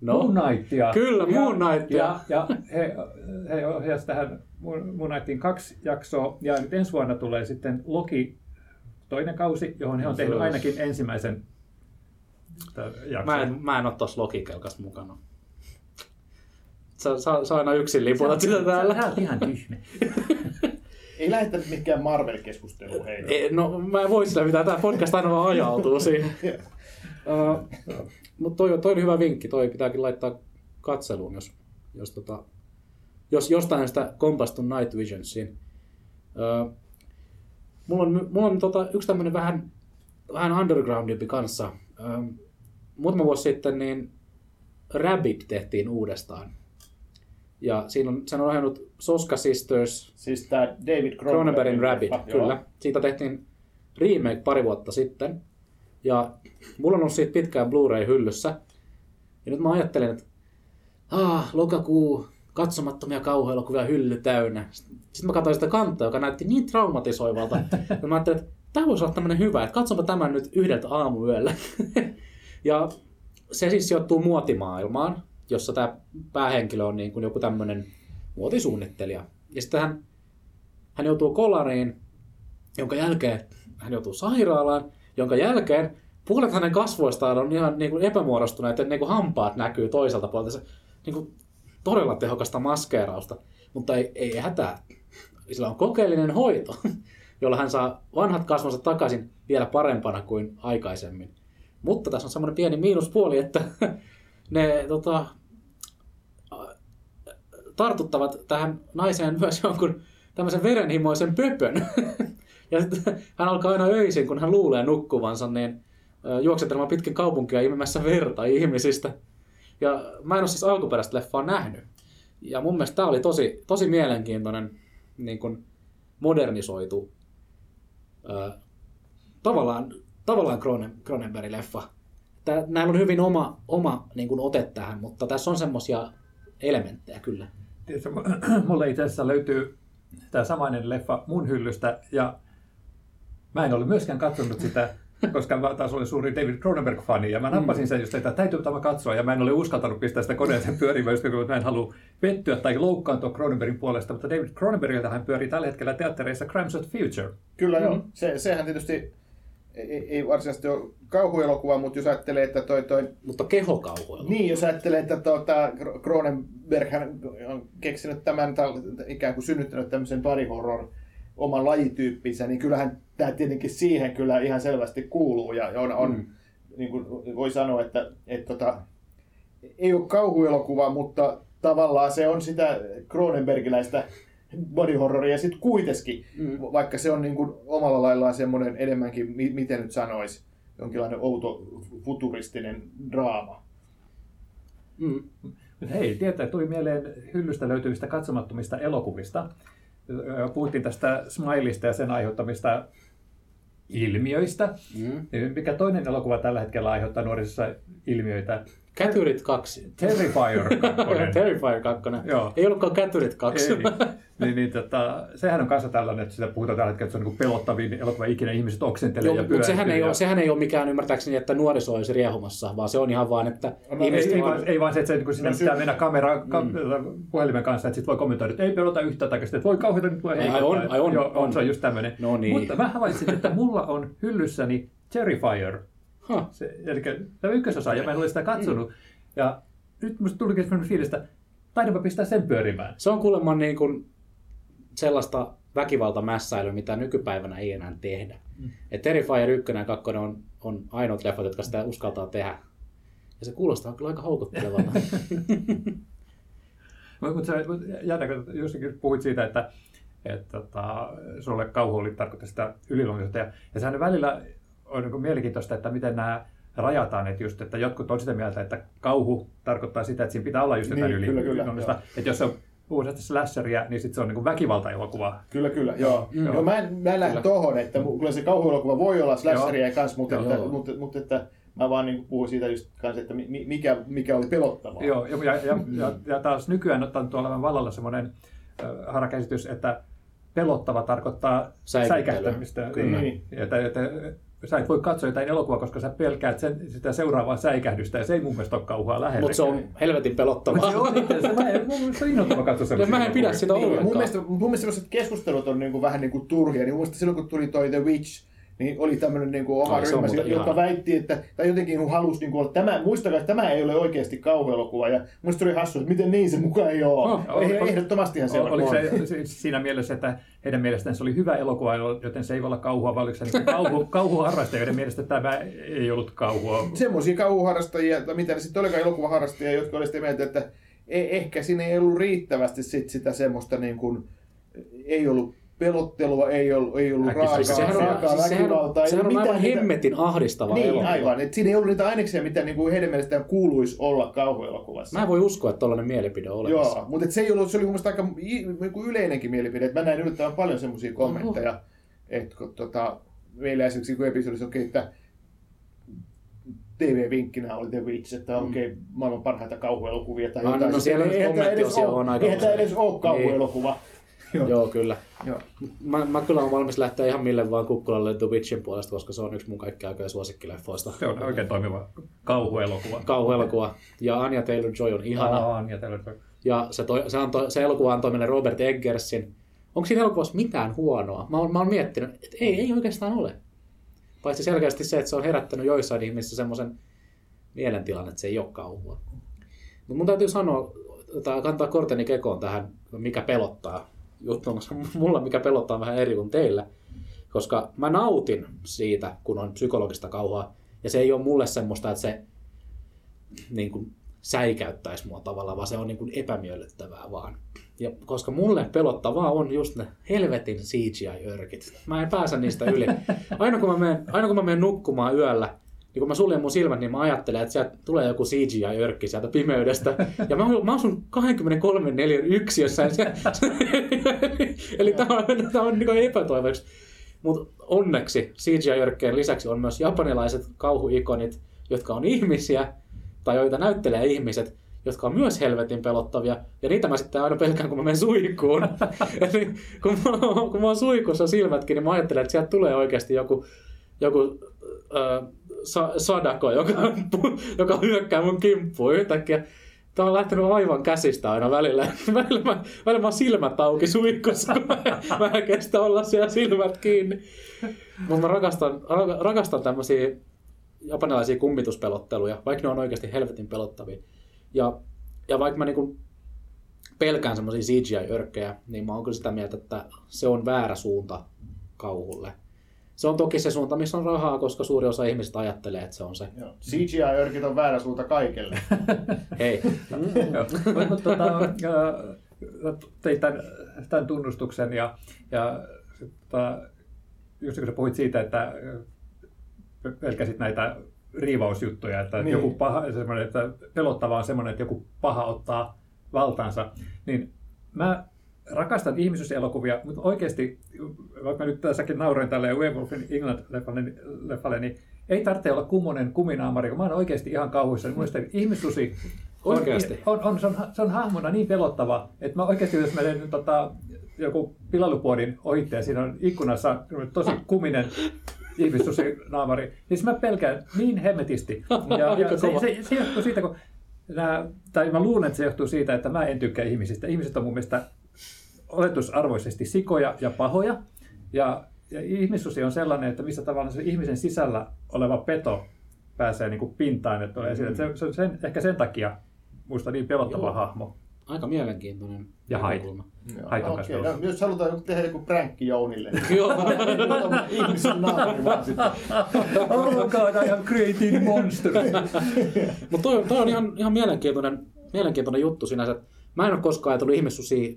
No, Moon Knightia. Kyllä, ja, Moon Knightia. Ja, ja he, he ohjasivat tähän Moon Moon Knightiin kaksi jaksoa, ja nyt ensi vuonna tulee sitten Loki toinen kausi, johon he on tehnyt ainakin ensimmäisen jakson. mä en, mä en ole tuossa logikelkas mukana. Sä, sä, sä aina yksin liputat sitä täällä. Sä oot ihan tyhmä. Ei lähdetä nyt mikään Marvel-keskusteluun hei. E, no, mä en voi sillä mitään, tämä podcast aina vaan ajautuu siihen. [LAUGHS] Uh, mutta toi, on- toi on hyvä vinkki, toi pitääkin laittaa katseluun, jos, jos, tota, jos jostain sitä kompastun Night Visionsiin. Uh, mulla on, mulla on tota, yksi tämmöinen vähän, vähän undergroundimpi kanssa. Uh, muutama vuosi sitten niin Rabbit tehtiin uudestaan. Ja siinä on, sen on ohjannut Soska Sisters, Siis tää David Cronenbergin Rabbit, joo. kyllä. Siitä tehtiin remake pari vuotta sitten. Ja mulla on ollut siitä pitkään Blu-ray-hyllyssä. Ja nyt mä ajattelin, että ah, lokakuu, katsomattomia kauhuelokuvia hylly täynnä. Sitten mä katsoin sitä kantaa, joka näytti niin traumatisoivalta. ja mä ajattelin, että tämä voisi olla tämmöinen hyvä, että katsonpa tämän nyt yhdeltä aamuyöllä. [LAUGHS] ja se siis sijoittuu muotimaailmaan, jossa tämä päähenkilö on niin kuin joku tämmöinen muotisuunnittelija. Ja sitten hän hän joutuu kolariin, jonka jälkeen hän joutuu sairaalaan, jonka jälkeen puolet hänen kasvoistaan on ihan niin kuin epämuodostuneet, että niin kuin hampaat näkyy toiselta puolelta. Se, niin kuin todella tehokasta maskeerausta, mutta ei, ei hätää. Sillä on kokeellinen hoito, [LAUGHS] jolla hän saa vanhat kasvonsa takaisin vielä parempana kuin aikaisemmin. Mutta tässä on semmoinen pieni miinuspuoli, että [LAUGHS] ne tota, tartuttavat tähän naiseen myös jonkun tämmöisen verenhimoisen pöpön. [LAUGHS] Ja sitten [LAUGHS] hän alkaa aina öisin, kun hän luulee nukkuvansa, niin ö, juoksettelemaan pitkin kaupunkia imemässä verta ihmisistä. Ja mä en ole siis alkuperäistä leffaa nähnyt. Ja mun mielestä tämä oli tosi, tosi mielenkiintoinen niin kuin modernisoitu ö, tavallaan, tavallaan Cronen, Cronenbergin leffa. Tää, näillä on hyvin oma, oma niin kuin ote tähän, mutta tässä on semmosia elementtejä kyllä. Tiedätkö, mulle itse asiassa löytyy tämä samainen leffa mun hyllystä ja mä en ole myöskään katsonut sitä, koska mä taas olin suuri David Cronenberg-fani ja mä nappasin sen just, että täytyy tämä katsoa ja mä en ole uskaltanut pistää sitä koneeseen pyörimään, just kun mä en halua pettyä tai loukkaantua Cronenbergin puolesta, mutta David Cronenbergiltä hän pyörii tällä hetkellä teattereissa Crimes of Future. Kyllä joo. Se, sehän tietysti ei, ei varsinaisesti ole kauhuelokuva, mutta jos ajattelee, että toi, toi Mutta kehokauhuilla. Niin, jos ajattelee, että tuota, Cronenberg on keksinyt tämän, ikään kuin synnyttänyt tämmöisen body horror oman lajityyppinsä, niin kyllähän tämä tietenkin siihen kyllä ihan selvästi kuuluu. Ja on, on Mm. niin kuin voi sanoa, että, että tota, ei ole kauhuelokuva, mutta tavallaan se on sitä Cronenbergiläistä body horroria sitten kuitenkin, Mm. vaikka se on niin kuin omalla laillaan semmoinen enemmänkin, mi- miten nyt sanoisi, jonkinlainen outo futuristinen draama. Mm. Hei, tietää, tuli mieleen hyllystä löytyvistä katsomattomista elokuvista. Puhuttiin tästä Smilista ja sen aiheuttamista ilmiöistä. Mm. Mikä toinen elokuva tällä hetkellä aiheuttaa nuorisossa ilmiöitä? Kätyrit 2. Terrifier 2. [LAUGHS] Terrifier 2. Joo. Ei ollutkaan Kätyrit 2. Ei, niin, niin, tota, sehän on kanssa tällainen, että sitä puhutaan tällä hetkellä, että se on niin pelottavin elokuva ikinä ihmiset oksentelee Joo, ja mutta sehän ei, ole, ja- sehän ei ole mikään ymmärtääkseni, että nuoriso olisi riehumassa, vaan se on ihan vaan, että No, ihmiset Ei, ei, vaan... ei vaan se, että se, kun sinne pitää mennä kamera, ka, puhelimen kanssa, että sitten voi kommentoida, että ei pelota yhtään, tai sitten, että voi kauheita nyt tulee Ai, heikottaa. on, ai on, Joo, on. se on just tämmöinen. No niin. Mutta mä havaitsin, että mulla on hyllyssäni Terrifier, Huh. se, eli tämä ykkösosa, ja mä en ole sitä katsonut. Mm. Ja nyt musta tulikin sellainen fiilis, että taidanpa pistää sen pyörimään. Se on kuulemma niin kuin sellaista väkivaltamässäilyä, mitä nykypäivänä ei enää tehdä. Mm. Et Terrifier 1 ja 2 on, on ainoat leffat, jotka sitä uskaltaa tehdä. Ja se kuulostaa kyllä aika houkuttelevalta. Mutta kun jossakin puhuit siitä, että, että tota, sulle kauhu oli tarkoittaa sitä yliluonnollista. Ja, ja sehän välillä on niin mielenkiintoista, että miten nämä rajataan, että, just, että jotkut on sitä mieltä, että kauhu tarkoittaa sitä, että siinä pitää olla just jotain Niin, kyllä, kyllä, yliluonnollista. Että jos se on puhdasta slasheria, niin sitten se on niin väkivaltaelokuva. Kyllä, kyllä, joo. Mm. joo mä en, mä en lähde tohon, että mu- kyllä se kauhuelokuva voi olla slasheria kanssa, mutta, Joo. että, mutta, mutta, että mä vaan niin puhuin siitä just kanssa, että mi- mikä, mikä oli pelottavaa. Joo, ja, ja, ja, ja, ja taas nykyään on olevan vallalla semmoinen äh, harakäsitys, että pelottava tarkoittaa säikähtämistä. Niin. Että, että, sä et voi katsoa jotain elokuvaa, koska sä pelkäät sen, sitä seuraavaa säikähdystä, ja se ei mun mielestä ole kauhua lähellä. Mutta se on helvetin pelottavaa. se on itse, se, mä en, mun mielestä se on innoittava katsoa semmoisia mä en pidä sitä Niin, ollenkaan. mun mielestä, mun mielestä sellaiset keskustelut on niin kuin vähän niin kuin turhia. Niin mun mielestä silloin kun tuli toi The Witch, niin oli tämmöinen niin kuin oma Ai, ryhmä, joka ihana. väitti, että, tai jotenkin halusi niin kuin, olla, tämä, muistakaa, että tämä ei ole oikeasti kauhuelokuva. Ja muista oli hassu, että miten niin se mukaan ei ole. Oh, Oh, ol- Ehdottomastihan se on. Oliko se, siinä mielessä, että heidän mielestään se oli hyvä elokuva, joten se ei voi olla kauhua, vai oliko se niin kauhu, [LAUGHS] kauhuharrastajien mielestä tämä ei ollut kauhua? semmoisia kauhuharrastajia, tai mitä ne sitten olikaan elokuvaharrastajia, jotka oli sitä mieltä, että e- ehkä siinä ei ollut riittävästi sit sitä semmoista niin kuin, ei ollut pelottelua, ei ollut, ei ollut raakaa, Siis sehän on, raakaa siis sehän on, väkivaltaa, sehän on aivan niitä- hemmetin ahdistava Niin, elokuva. aivan. Et siinä ei ollut niitä aineksia, mitä niin kuin heidän mielestään kuuluisi olla kauhuelokuvassa. Mä en voi uskoa, että tollainen mielipide on olemassa. Joo, mutta se, ei ollut, se oli mun mielestä aika niin yleinenkin mielipide. Et mä näin yllättävän paljon semmoisia kommentteja, että kun tota, meillä esimerkiksi kun episodissa okei, että TV-vinkkinä oli The Witch, että okei, okay, maailman parhaita kauhuelokuvia tai Ah, no, jotain. no siellä nyt on ole- aika Eihän tämä edes ole kauhuelokuva. Joo. Joo, kyllä. Joo. Mä, mä kyllä olen valmis lähteä ihan mille vaan kukkulalle The Witchin puolesta, koska se on yksi mun kaikkien aikojen suosikkileffoista. Se on oikein toimiva kauhuelokuva. Kauhuelokuva. Ja Anja Taylor-Joy on ihana. Aa, ja Taylor- Ja se, toi, se, antoi, se elokuva antoi meille Robert Eggersin. Onko siinä elokuvassa mitään huonoa? Mä oon, mä oon miettinyt, että ei, ei oikeastaan ole. Paitsi selkeästi se, että se on herättänyt joissain ihmisissä semmoisen mielentilan, että se ei ole kauhua. Mutta mun täytyy sanoa, tai kantaa korteni kekoon tähän, mikä pelottaa juttuun, koska mulla mikä pelottaa vähän eri kuin teillä. Koska mä nautin siitä, kun on psykologista kauhua. Ja se ei ole mulle semmoista, että se niin kuin, säikäyttäisi mua tavallaan, vaan se on niin kuin epämiellyttävää vaan. Ja koska mulle pelottavaa on just ne helvetin CGI-örkit. Mä en pääse niistä yli. Aina kun mä menen, aina kun mä menen nukkumaan yöllä, niin kun mä suljen mun silmät, niin mä ajattelen, että sieltä tulee joku CGI-örkki sieltä pimeydestä. Ja mä, mä asun 23 neliön yksiössä. Se, [LAUGHS] eli tämä on, tää on niin epätoivoksi. Mutta onneksi CGI-örkkien lisäksi on myös japanilaiset kauhuikonit, jotka on ihmisiä, tai joita näyttelee ihmiset, jotka on myös helvetin pelottavia, ja niitä mä sitten aina pelkään, kun mä menen suihkuun. [LAUGHS] Eli kun mä, kun mä oon suihkussa silmätkin, niin mä ajattelen, että sieltä tulee oikeasti joku, joku sa, sadako, joka, [LAUGHS] joka hyökkää mun kimppuun yhtäkkiä. Tää on lähtenyt aivan käsistä aina välillä. [LAUGHS] Välillä mä, välillä mä silmät auki suihkussa, [LAUGHS] kun mä, mä en kestä olla siellä silmät kiinni. Mutta mä rakastan, ra- rakastan tämmöisiä japanilaisia kummituspelotteluja, vaikka ne on oikeasti helvetin pelottavia. Ja, ja vaikka mä niinku pelkään semmoisia CGI-örkkejä, niin mä oon kyllä sitä mieltä, että se on väärä suunta kauhulle. Se on toki se suunta, missä on rahaa, koska suuri osa ihmisistä ajattelee, että se on se. Joo. CGI-örkit on väärä suunta kaikelle. [LAUGHS] Hei. [LAUGHS] Mutta tota, teit tämän, tämän tunnustuksen ja, ja tota, just kun sä puhuit siitä, että ää, pelkäsit näitä riivausjuttuja, että Niin. joku paha, semmoinen, että pelottavaa on semmoinen, että joku paha ottaa valtaansa, niin mä rakastan ihmisyyselokuvia, mutta oikeasti, vaikka nyt tässäkin nauroin tälle Werewolf in England-leffalle, niin ei tarvitse olla kummonen kuminaamari, kun mä oon oikeasti ihan kauhuissa. Niin Mielestäni ihmissusi on, Oikeasti? on, on, se, on, se on hahmona niin pelottava, että mä oikeasti, jos mä teen tota, joku pilalupuodin ohitte ja siinä on ikkunassa tosi kuminen ihmissusi naamari, niin mä pelkään niin hemmetisti. [LAUGHS] Ja, ja se, se, se, johtuu siitä, kun nämä, tai mä luulen, että se johtuu siitä, että mä en tykkää ihmisistä. Ihmiset on mun mielestä oletusarvoisesti sikoja ja pahoja. Ja, ja ihmissusi on sellainen, että missä tavallaan se ihmisen sisällä oleva peto pääsee niin kuin pintaan. Että tulee esille. Se, se on sen, ehkä sen takia musta niin pelottava Joo. hahmo. Aika mielenkiintoinen Ja hait. näkökulma. Haiton Okei, kasvatus. no, jos halutaan tehdä joku pränkki Jounille, niin [LAUGHS] Joo. [LAUGHS] ihmisen naamari vaan sitten. Oh god, I am creating monster. [LAUGHS] Mutta toi, toi, on ihan, ihan mielenkiintoinen, mielenkiintoinen juttu sinänsä. Mä en ole koskaan ajatellut ihmissusia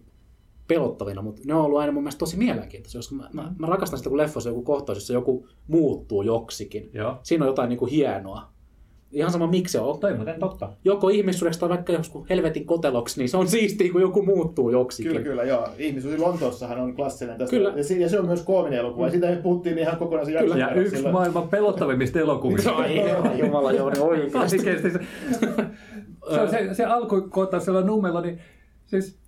pelottavina, mutta ne on ollut aina mun mielestä tosi mielenkiintoisia, koska mä, mä, mä rakastan sitä, kun leffoissa on joku kohtaus, jossa joku muuttuu joksikin. Joo. Siinä on jotain niin kuin hienoa. Ihan sama miksi se on. Toi on muuten totta. Joko ihmissuudeksi tai vaikka joskus helvetin koteloksi, niin se on siistiä, kun joku muuttuu joksikin. Kyllä, kyllä, joo. Ihmisuus Lontoossahan on klassinen tästä. Kyllä. Ja, si- ja se on myös koominen elokuva. Ja siitä me puhuttiin ihan kokonaisen jakson. Ja yksi silloin. maailman pelottavimmista elokuvista. Ai herra jumala, joo, niin oikeasti. Se, se, se, se alkukohtaus siellä nummella, niin siis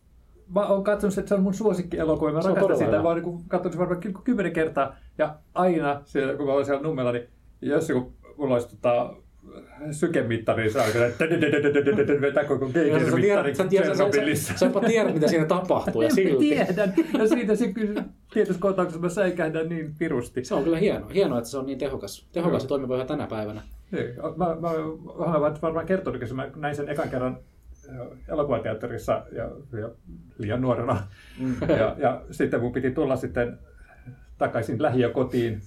mä oon katsonut, että se on mun suosikkielokuva. Mä Se rakastan sitä. hyvä. Mä oon niin katsonut varmaan ky- kymmenen kertaa. Ja aina, siellä, kun mä oon siellä nummella, niin jos joku, mulla olisi tota, sykemittari, niin se on kyllä, että vetää koko Joo, sä tiedät, jopa tiedät, mitä siinä tapahtuu ja Mä silti. tiedän. Ja siitä se tietyssä kohtauksessa mä säikähdän niin pirusti. Se on kyllä hienoa. Hienoa, että se on niin tehokas. Tehokas ja toimiva tänä päivänä. Niin, Mä, mä olen varmaan kertonut, kun mä näin sen ekan kerran elokuvateatterissa ja, ja liian nuorena. Mm. Ja, ja sitten mun piti tulla sitten takaisin lähiökotiin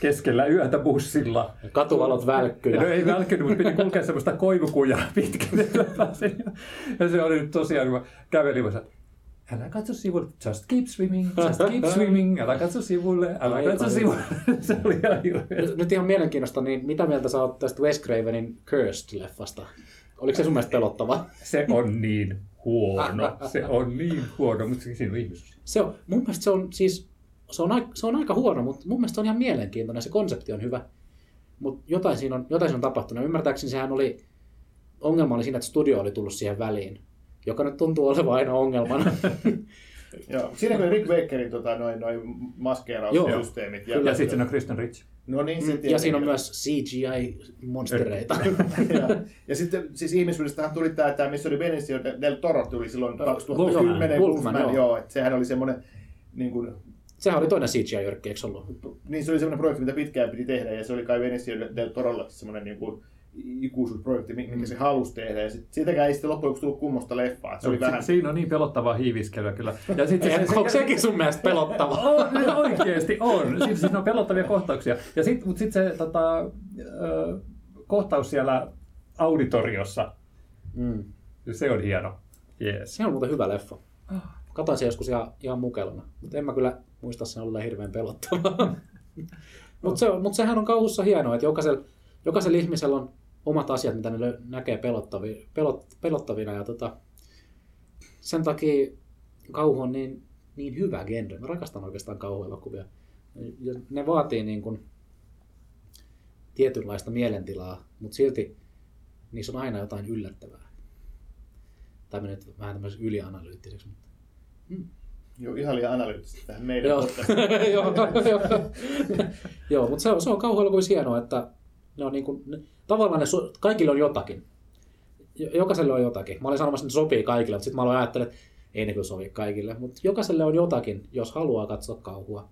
keskellä yötä bussilla. Katuvalot välkkyjä. No ei välkkynyt, mutta piti kulkea semmoista koivukujaa pitkin, että mä pääsin. Ja se oli nyt tosiaan, kun mä kävelin, mä sanoin, älä katso sivulle, just keep swimming, just keep swimming, älä katso sivulle, älä Aivan katso sivulle. [LAUGHS] Se oli ihan hirveä. Nyt- ihan mielenkiintoista, niin mitä mieltä sä oot tästä Wes Cravenin Cursed-leffasta? Oliko se sun mielestä pelottava? Se on niin huono, se on niin huono, mutta siinä on ihmisyys. Se on, mun mielestä se on siis, se on, aika, se on aika huono, mutta mun mielestä se on ihan mielenkiintoinen. Se konsepti on hyvä. Mutta jotain siinä on, jotain siinä on tapahtunut. Ymmärtääkseni sehän oli, ongelma oli siinä, että studio oli tullut siihen väliin, joka nyt tuntuu olevan aina ongelmana. [LAUGHS] Joo. Siinä kun Rick Bakerin tota, noin, noin maskeeraussysteemit. Joo, Ja sitten siinä on Kristen Rich. No niin, se ja tietenkin. siinä on myös CGI-monstereita. [LAUGHS] ja, ja sitten siis ihmisyydestähän tuli tämä, tämä missä oli Benicio del Toro tuli silloin Joo, 2010 Wolfman, Wolfman, joo. joo. että sehän oli semmoinen, niin kuin, Sehän oli toinen CGI-jyrkki, eikö ollut? niin se oli semmoinen projekti, mitä pitkään piti tehdä, ja se oli kai Benicio del Torolla semmoinen niin kuin, ikuisuusprojekti, minkä Mm. se halusi tehdä, ja sit, siitäkään ei sitten loppujen lopuksi tullut kummosta leffaa, se oli Si- vähän... Siinä on niin pelottavaa hiiviskelyä kyllä. Ja sitten Eihän, [LAUGHS] onko sekin sun mielestä pelottava? [LAUGHS] On, no oikeasti on. Siis, siis on pelottavia kohtauksia. Ja sit, mutta sitten se tota, ö, kohtaus siellä auditoriossa, Mm. se on hieno. Yes. Se on muuten hyvä leffa. Katoin se joskus ihan, ihan mukelana, mutta en mä kyllä muista sen olleen hirveän pelottavaa. [LAUGHS] mutta se, on- mut sehän on kauhussa hienoa, että jokaisella, jokaisella ihmisellä on omat asiat, mitä ne näkee pelottavi, pelot, pelottavina. Ja tota, sen takia kauhu on niin, niin hyvä genre. Mä rakastan oikeastaan kauhuelokuvia. Ja ne vaatii niin kuin tietynlaista mielentilaa, mutta silti niissä on aina jotain yllättävää. Tai menee nyt vähän tämmöiseksi ylianalyyttiseksi. Mutta... Joo, ihan liian analyyttisesti tähän meidän Joo, [LAUGHS] joo, joo. joo mutta se on, se on kauhuelokuvissa hienoa, että ne on niin kuin, ne, tavallaan ne, kaikille on jotakin. Jo- Jokaiselle on jotakin. Mä olin sanomassa, että ne sopii kaikille, mutta sitten mä aloin ajattelemaan, että ei ne kyllä sovi kaikille. Mutta jokaiselle on jotakin, jos haluaa katsoa kauhua.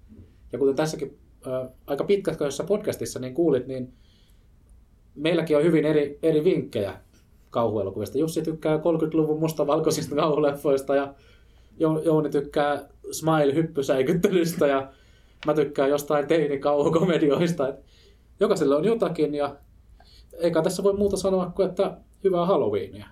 Ja kuten tässäkin äh, aika pitkässä podcastissa niin kuulit, niin meilläkin on hyvin eri, eri vinkkejä kauhuelokuvista. Jussi tykkää 30-luvun mustavalkoisista kauhuleffoista ja Jo- Jouni tykkää smile-hyppysäikyttelystä ja mä tykkään jostain teinikauhukomedioista. Et jokaiselle on jotakin ja eikä tässä voi muuta sanoa kuin, että hyvää Halloweenia.